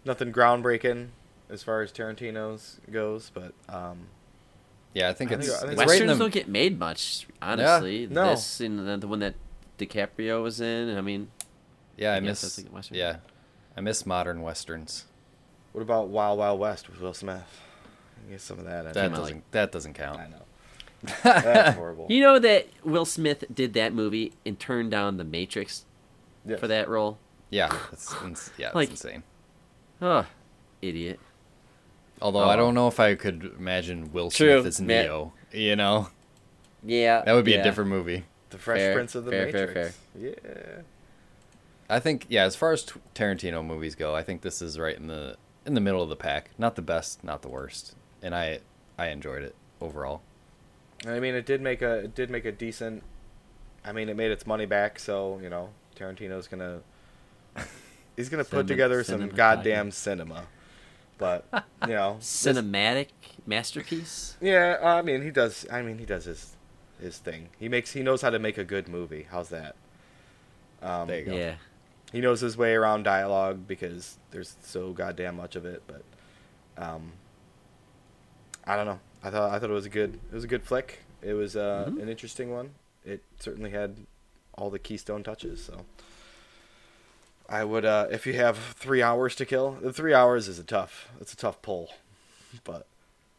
nothing groundbreaking as far as Tarantino's goes, but um, Yeah, I think I it's, think- I think it's Westerns in the don't get made much, honestly. no. This and the, the one that DiCaprio was in. I mean, yeah. I I miss like Western. yeah, I miss modern westerns. what about Wild Wild West with Will Smith? Get some of that. In. That doesn't like- that doesn't count. I know. That's horrible. you know that Will Smith did that movie and turned down The Matrix Yes. for that role. Yeah, that's ins- yeah, Like- that's insane. Oh, idiot. Although Oh. I don't know if I could imagine Will True, Smith as Matt. Neo. You know, Yeah, that would be yeah. a different movie. The Fresh Fair, Prince of the fair, fair, Matrix. Yeah. I think yeah, as far as t- Tarantino movies go, I think this is right in the in the middle of the pack. Not the best, not the worst, and I I enjoyed it overall. I mean, it did make a it did make a decent. I mean, it made its money back, so you know Tarantino's gonna he's gonna put Cinema- together some cinema goddamn cinema. But you know, this- Cinematic masterpiece. Yeah, I mean he does. I mean he does his his thing. He makes he knows how to make a good movie. How's that? Um, There you go. Yeah. He knows his way around dialogue because there's so goddamn much of it. But um, I don't know. I thought I thought it was a good it was a good flick. It was uh, Mhm. an interesting one. It certainly had all the keystone touches. So I would uh, if you have three hours to kill. The three hours is a tough. It's a tough pull, but.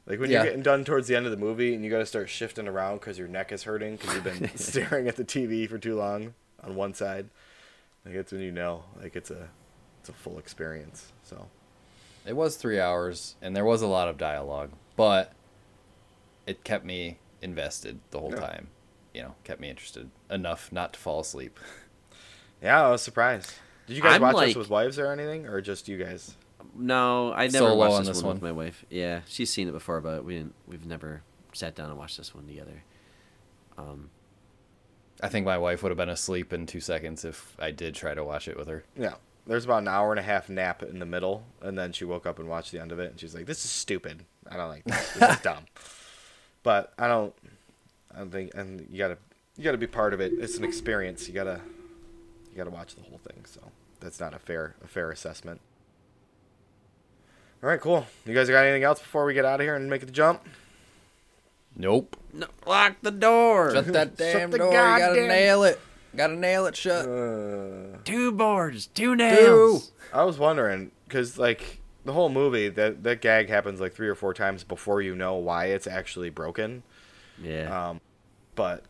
Like when Yeah. you're getting done towards the end of the movie and you got to start shifting around because your neck is hurting because you've been staring at the TV for too long on one side. Like it's when you know, like it's a, it's a full experience. So It was three hours, and there was a lot of dialogue, but it kept me invested the whole Yeah. time. You know, kept me interested enough not to fall asleep. yeah, I was surprised. Did you guys I'm watch like- this with wives or anything, or just you guys? No, I never Solo watched on this, this one, one. with my wife. Yeah, she's seen it before, but we didn't. We've never sat down and watched this one together. Um, I think my wife would have been asleep in two seconds if I did try to watch it with her. Yeah. There's about an hour and a half nap in the middle, and then she woke up and watched the end of it, and she's like, "This is stupid. I don't like this. This is dumb." But I don't. I don't think, and you gotta, you gotta be part of it. It's an experience. You gotta, you gotta watch the whole thing. So that's not a fair, a fair assessment. All right, cool. You guys got anything else before we get out of here and make the jump? Nope. no, lock the door. Shut that Shut damn the door. You gotta nail it. Gotta nail it shut. Uh, Two boards, two nails. I was wondering because like the whole movie that that gag happens like three or four times before you know why it's actually broken. Yeah. Um, but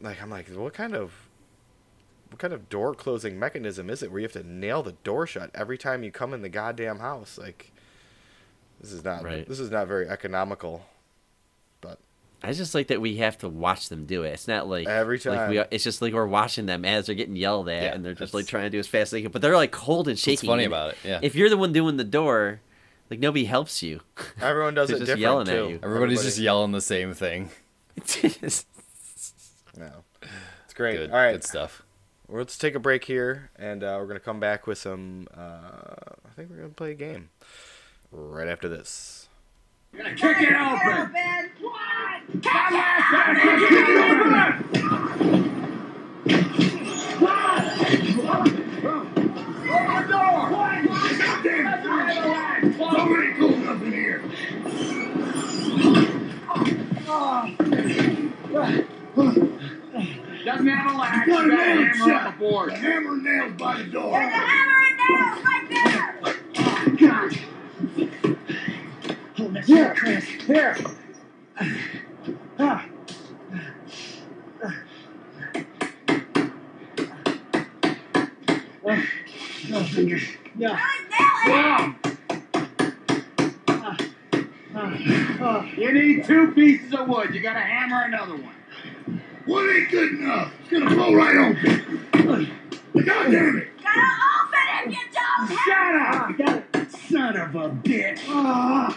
like I'm like, what kind of what kind of door closing mechanism is it where you have to nail the door shut every time you come in the goddamn house? Like this is not Right. this is not very economical. But I just like that we have to watch them do it. It's not like Every Like we, time. it's just like we're watching them as they're getting yelled at, Yeah, and they're just like trying to do as fast as they can. But they're like cold and shaking. funny about it, yeah. If you're the one doing the door, like nobody helps you. everyone does They're it just different yelling at too. you. Everybody's Everybody- just yelling the same thing. It's- No. It's great. Good, All right. good stuff. Well, let's take a break here, and uh, we're gonna come back with some. Uh, I think we're gonna play a game right after this. Gonna kick it open. Ben. That last time, kick it open. Open the door. Goddamn. Somebody cool enough in here. Doesn't have a latch. Got a Got a nail hammer shot. on the board. The hammer and nails by the door. There's a hammer and nails right there. Oh, God. Hold that shit, Chris. Here. Ah. Ah. No fingers. Yeah. Really nail it. Ah. Ah. You need two pieces of wood. You gotta hammer another one. One ain't good enough. It's gonna blow right open. God damn it. Gotta open it, you don't have Shut up! I. Son of a bitch. Ah.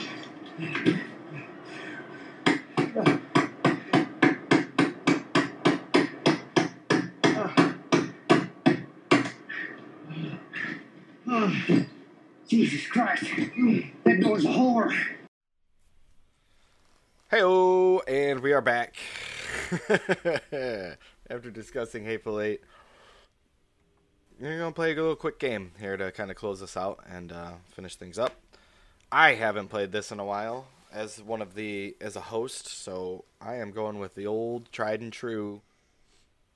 Ah. Jesus Christ. That door's a whore. Heyo, and we are back. After discussing Hateful Eight, we're gonna play a little quick game here to kind of close this out and uh, finish things up. I haven't played this in a while as one of the as a host, so I am going with the old tried and true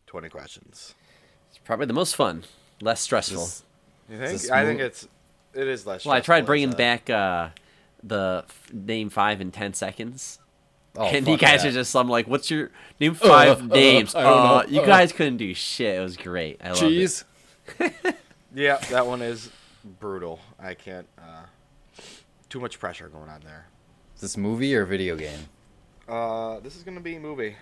twenty questions. It's probably the most fun, less stressful. This- You think? I think it's it is less. Stressful. Well, I tried bringing back uh, the f- name five in ten seconds. Oh, and you guys that. are just, I'm like, what's your name five uh, names? I don't Uh, know. you Uh. guys couldn't do shit. It was great. I love it. cheese. Yeah, that one is brutal. I can't. Uh, too much pressure going on there. Is this movie or video game? Uh, this is gonna be a movie.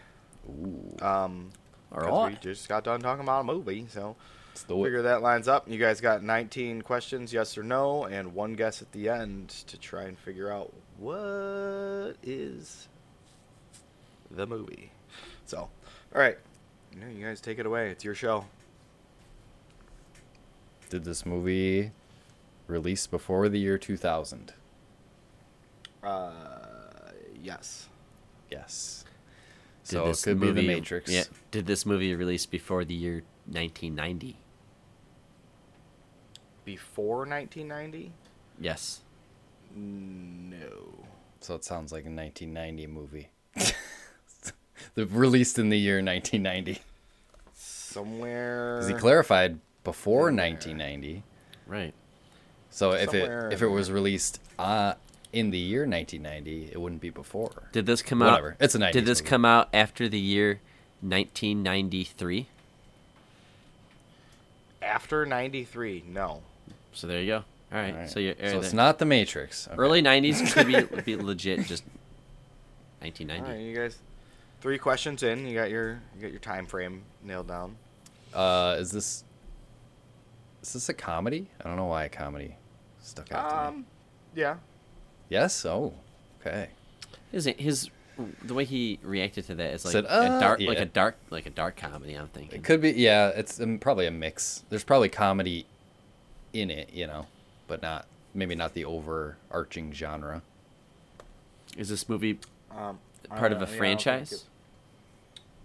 Um, all right. we just got done talking about a movie, so Let's do figure that lines up. You guys got 19 questions, yes or no, and one guess at the end to try and figure out what is the movie. So, all right, yeah, you guys take it away. It's your show. Did this movie release before the year 2000? Uh, yes. Yes. Did So it this could be The Matrix. Yeah. Did this movie release before the year 1990? Before 1990? Yes. No. So it sounds like a 1990 movie. the released in the year 1990. Somewhere. Because he clarified before In there. 1990. Right. So if it if it was released uh, in the year 1990, it wouldn't be before. Did this come Whatever. out? It's a 90s Did this movie. come out after the year 1993? After 93, no. So there you go. All right. All right. So you're so it's not The Matrix. Okay. early 90s could be be legit just 1990. All right, you guys. Three questions in, you got your you got your time frame nailed down. Uh, is this is this a comedy? I don't know why a comedy stuck out to me. Um, yeah. Yes. Oh, okay. His his the way he reacted to that is like Said, a "Uh, dark like a dark like a dark comedy. I'm thinking. It could be. Yeah, it's um, probably a mix. There's probably comedy in it, you know, but not maybe not the overarching genre. Is this movie Um, Part of a yeah, I don't franchise?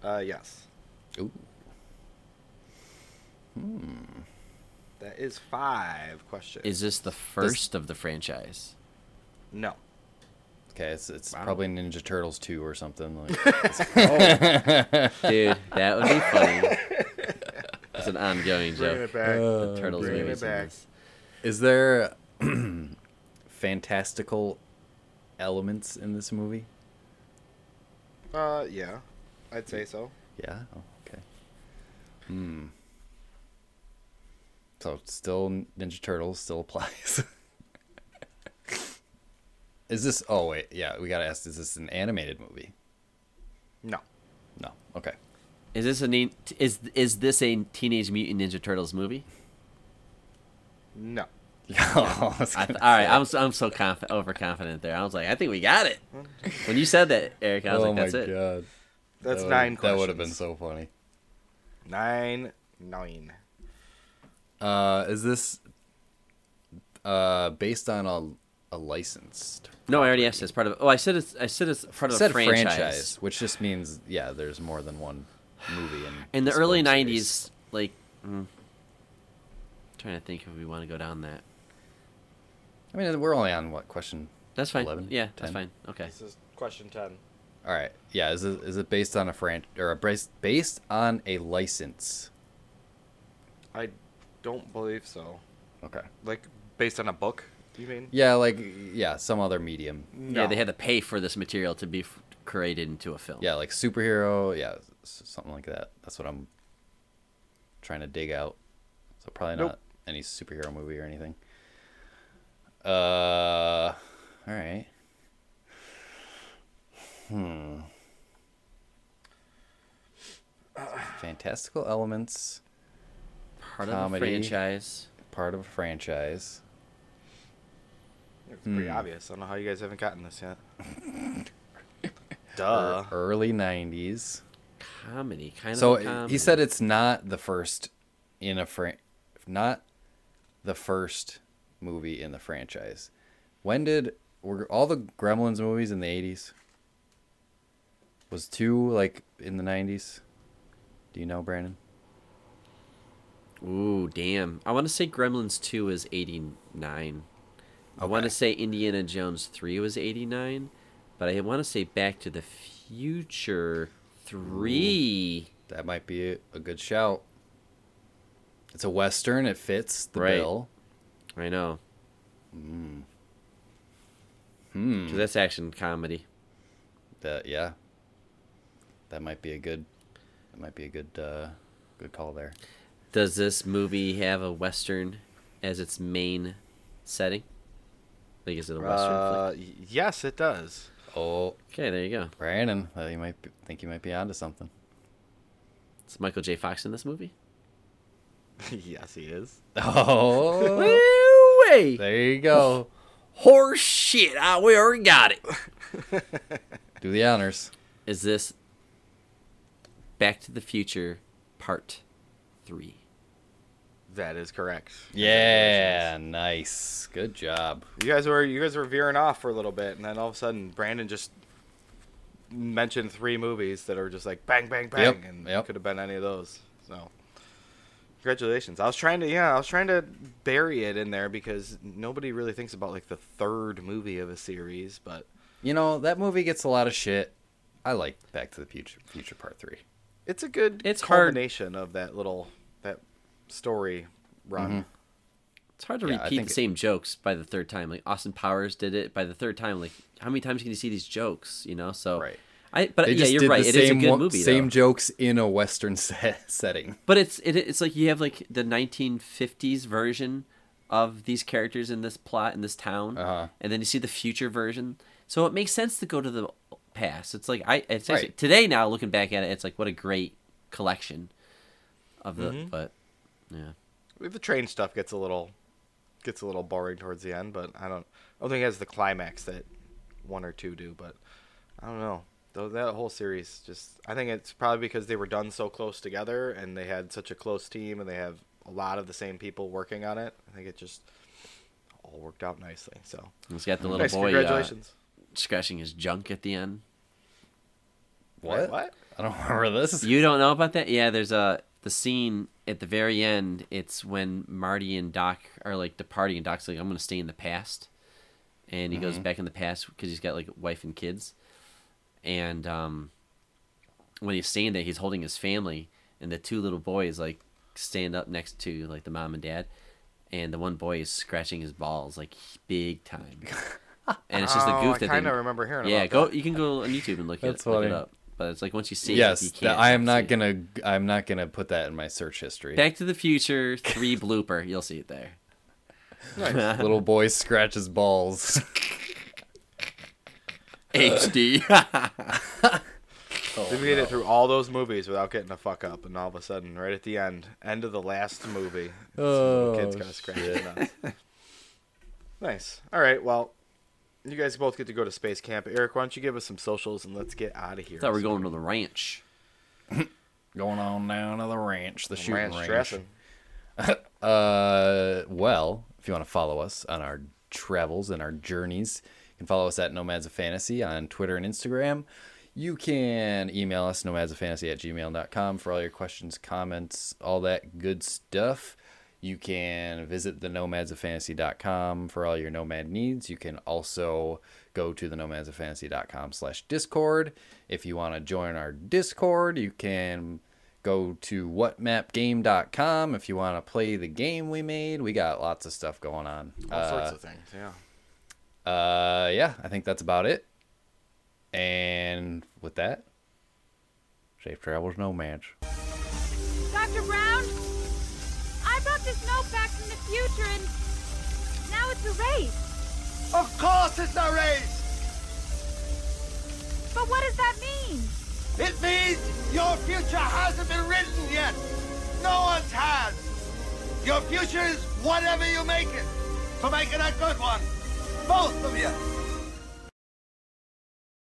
It- Uh, yes. Ooh. That is five questions. is this the first of the franchise? no. Okay, it's it's Wow. probably Ninja Turtles 2 or something like. Dude, that would be funny. It's an ongoing Bringing joke. it back. The turtles bringing it movies. back. Is there fantastical elements in this movie? Uh, yeah. I'd say so. Yeah. Oh, okay. Hmm. So still Ninja Turtles still applies. is this? Oh wait, yeah. We gotta ask: Is this an animated movie? No. No. Okay. Is this a ne- is is this a Teenage Mutant Ninja Turtles movie? No. Oh, I th- all right. I'm so, I'm so conf- overconfident there. I was like, I think we got it. When you said that, Eric, I was oh like, that's my it. god. That's That nine would, questions. That would have been so funny. Nine. Nine. Uh, is this uh based on a a licensed. No, I already asked. It's part of. Oh, I said it's. I said it's part of said a franchise. which just means yeah, there's more than one movie in In the early film series. '90s, like. Mm, trying to think if we want to go down that. I mean, we're only on what question? That's fine. 11, yeah, that's fine. Okay. This is question ten. All right, yeah. Is it is it based on a fran or a based based on a license? I don't believe so. Okay. Like based on a book, do you mean? Yeah, like yeah, some other medium. Yeah, they had to pay for this material to be f- created into a film. Yeah, like superhero. Yeah, something like that. That's what I'm trying to dig out. So probably Nope. not any superhero movie or anything. Uh, all right. Hmm. Fantastical elements, Part of Comedy. the franchise. part of a franchise. It's pretty Hmm. obvious. I don't know how you guys haven't gotten this yet. Duh. early '90s. Comedy, kind So of. So he said it's not the first in a fran- not the first movie in the franchise. When did were all the Gremlins movies in the eighties? Was two like in the nineties? Do you know, Brandon? Ooh, damn. I want to say Gremlins 2 is 89. I want to say Indiana Jones 3 was 89, but I want to say Back to the Future 3. That might be a, good shout. It's a western. It fits the Right. bill. I know. Hmm. 'Cause that's action comedy. That yeah. That might be a good. That might be a good. uh Good call there. Does this movie have a Western as its main setting? Like, is it a Western Uh, y- yes, it does. Oh. Okay, there you go. Brandon, uh, you might be, think you might be onto something. Is Michael J. Fox in this movie? yes, he is. Oh, Wait! there you go. Horse shit! Ah, we already got it. Do the honors. Is this Back to the Future Part 3? That is correct. Yeah, nice. Good job. You guys were you guys were veering off for a little bit, and then all of a sudden Brandon just mentioned three movies that are just like bang, bang, bang, Yep, and yep. could have been any of those. So, congratulations. I was trying to yeah, I was trying to bury it in there because nobody really thinks about like the third movie of a series, but You know that movie gets a lot of shit. I like Back to the Future, Future Part Three. It's a good It's hard- of that little that story run. It's hard to Yeah, repeat think the it- same jokes by the third time. Like Austin Powers did it by the third time. Like how many times can you see these jokes? You know, so Right. I but They yeah, you're did right. the It is a same good movie. Same though. jokes in a Western set, setting. But it's it, it's like you have like the 1950s version of these characters in this plot in this town, Uh-huh. and then you see the future version. So it makes sense to go to the past. It's like I it's Right. actually, today now looking back at it, it's like what a great collection of the. Mm-hmm. But yeah, The train stuff gets a little gets a little boring towards the end, but I don't I don't think it has the climax that one or two do, but I don't know. Though that whole series just I think it's probably because they were done so close together and they had such a close team and they have a lot of the same people working on it. I think it just all worked out nicely. So he's got the little nice, boy uh, congratulations. Scratching his junk at the end. What? What? I don't remember this. You don't know about that? Yeah, there's a the scene at the very end. It's when Marty and Doc are like departing, and Doc's like, "I'm gonna stay in the past," and he goes back in the past because he's got like a wife and kids. And um, when he's staying there, he's holding his family, and the two little boys like stand up next to like the mom and dad, and the one boy is scratching his balls like big time. And it's just a Oh, goof I that kind they of remember hearing yeah, about go. that. You can go on YouTube and look, That's it, look it funny. up. But it's like once you see yes, it, you can't. I am not gonna. I'm not gonna put that in my search history. Back to the Future three blooper. You'll see it there. Nice. Little boy scratches balls. HD. They made it through all those movies without getting a fuck up, and all of a sudden, right at the end, end of the last movie, Oh, the kids got oh, scratched nuts. nice. All right. Well, you guys both get to go to space camp. Eric, why don't you give us some socials and let's get out of here. Thought we were going to the ranch. Going on down to the ranch, the shooting Ranch range. dressing. Uh, well, if you want to follow us on our travels and our journeys. You can follow us at Nomads of Fantasy on Twitter and Instagram. You can email us, nomadsofantasy at gmail.com, for all your questions, comments, all that good stuff. You can visit the nomadsoffantasy.com for all your nomad needs. You can also go to the nomadsoffantasy.com slash discord. If you want to join our discord, you can go to whatmapgame.com if you want to play the game we made. We got lots of stuff going on. All sorts Uh, of things. Yeah. uh, yeah, I think that's about it. And with that, safe travels, nomads. Dr. Brown, I brought this note back from the future and now it's erased. Of course it's a race! But what does that mean? It means your future hasn't been written yet. No one's has. Your future is whatever you make it. So make it a good one. Both of you.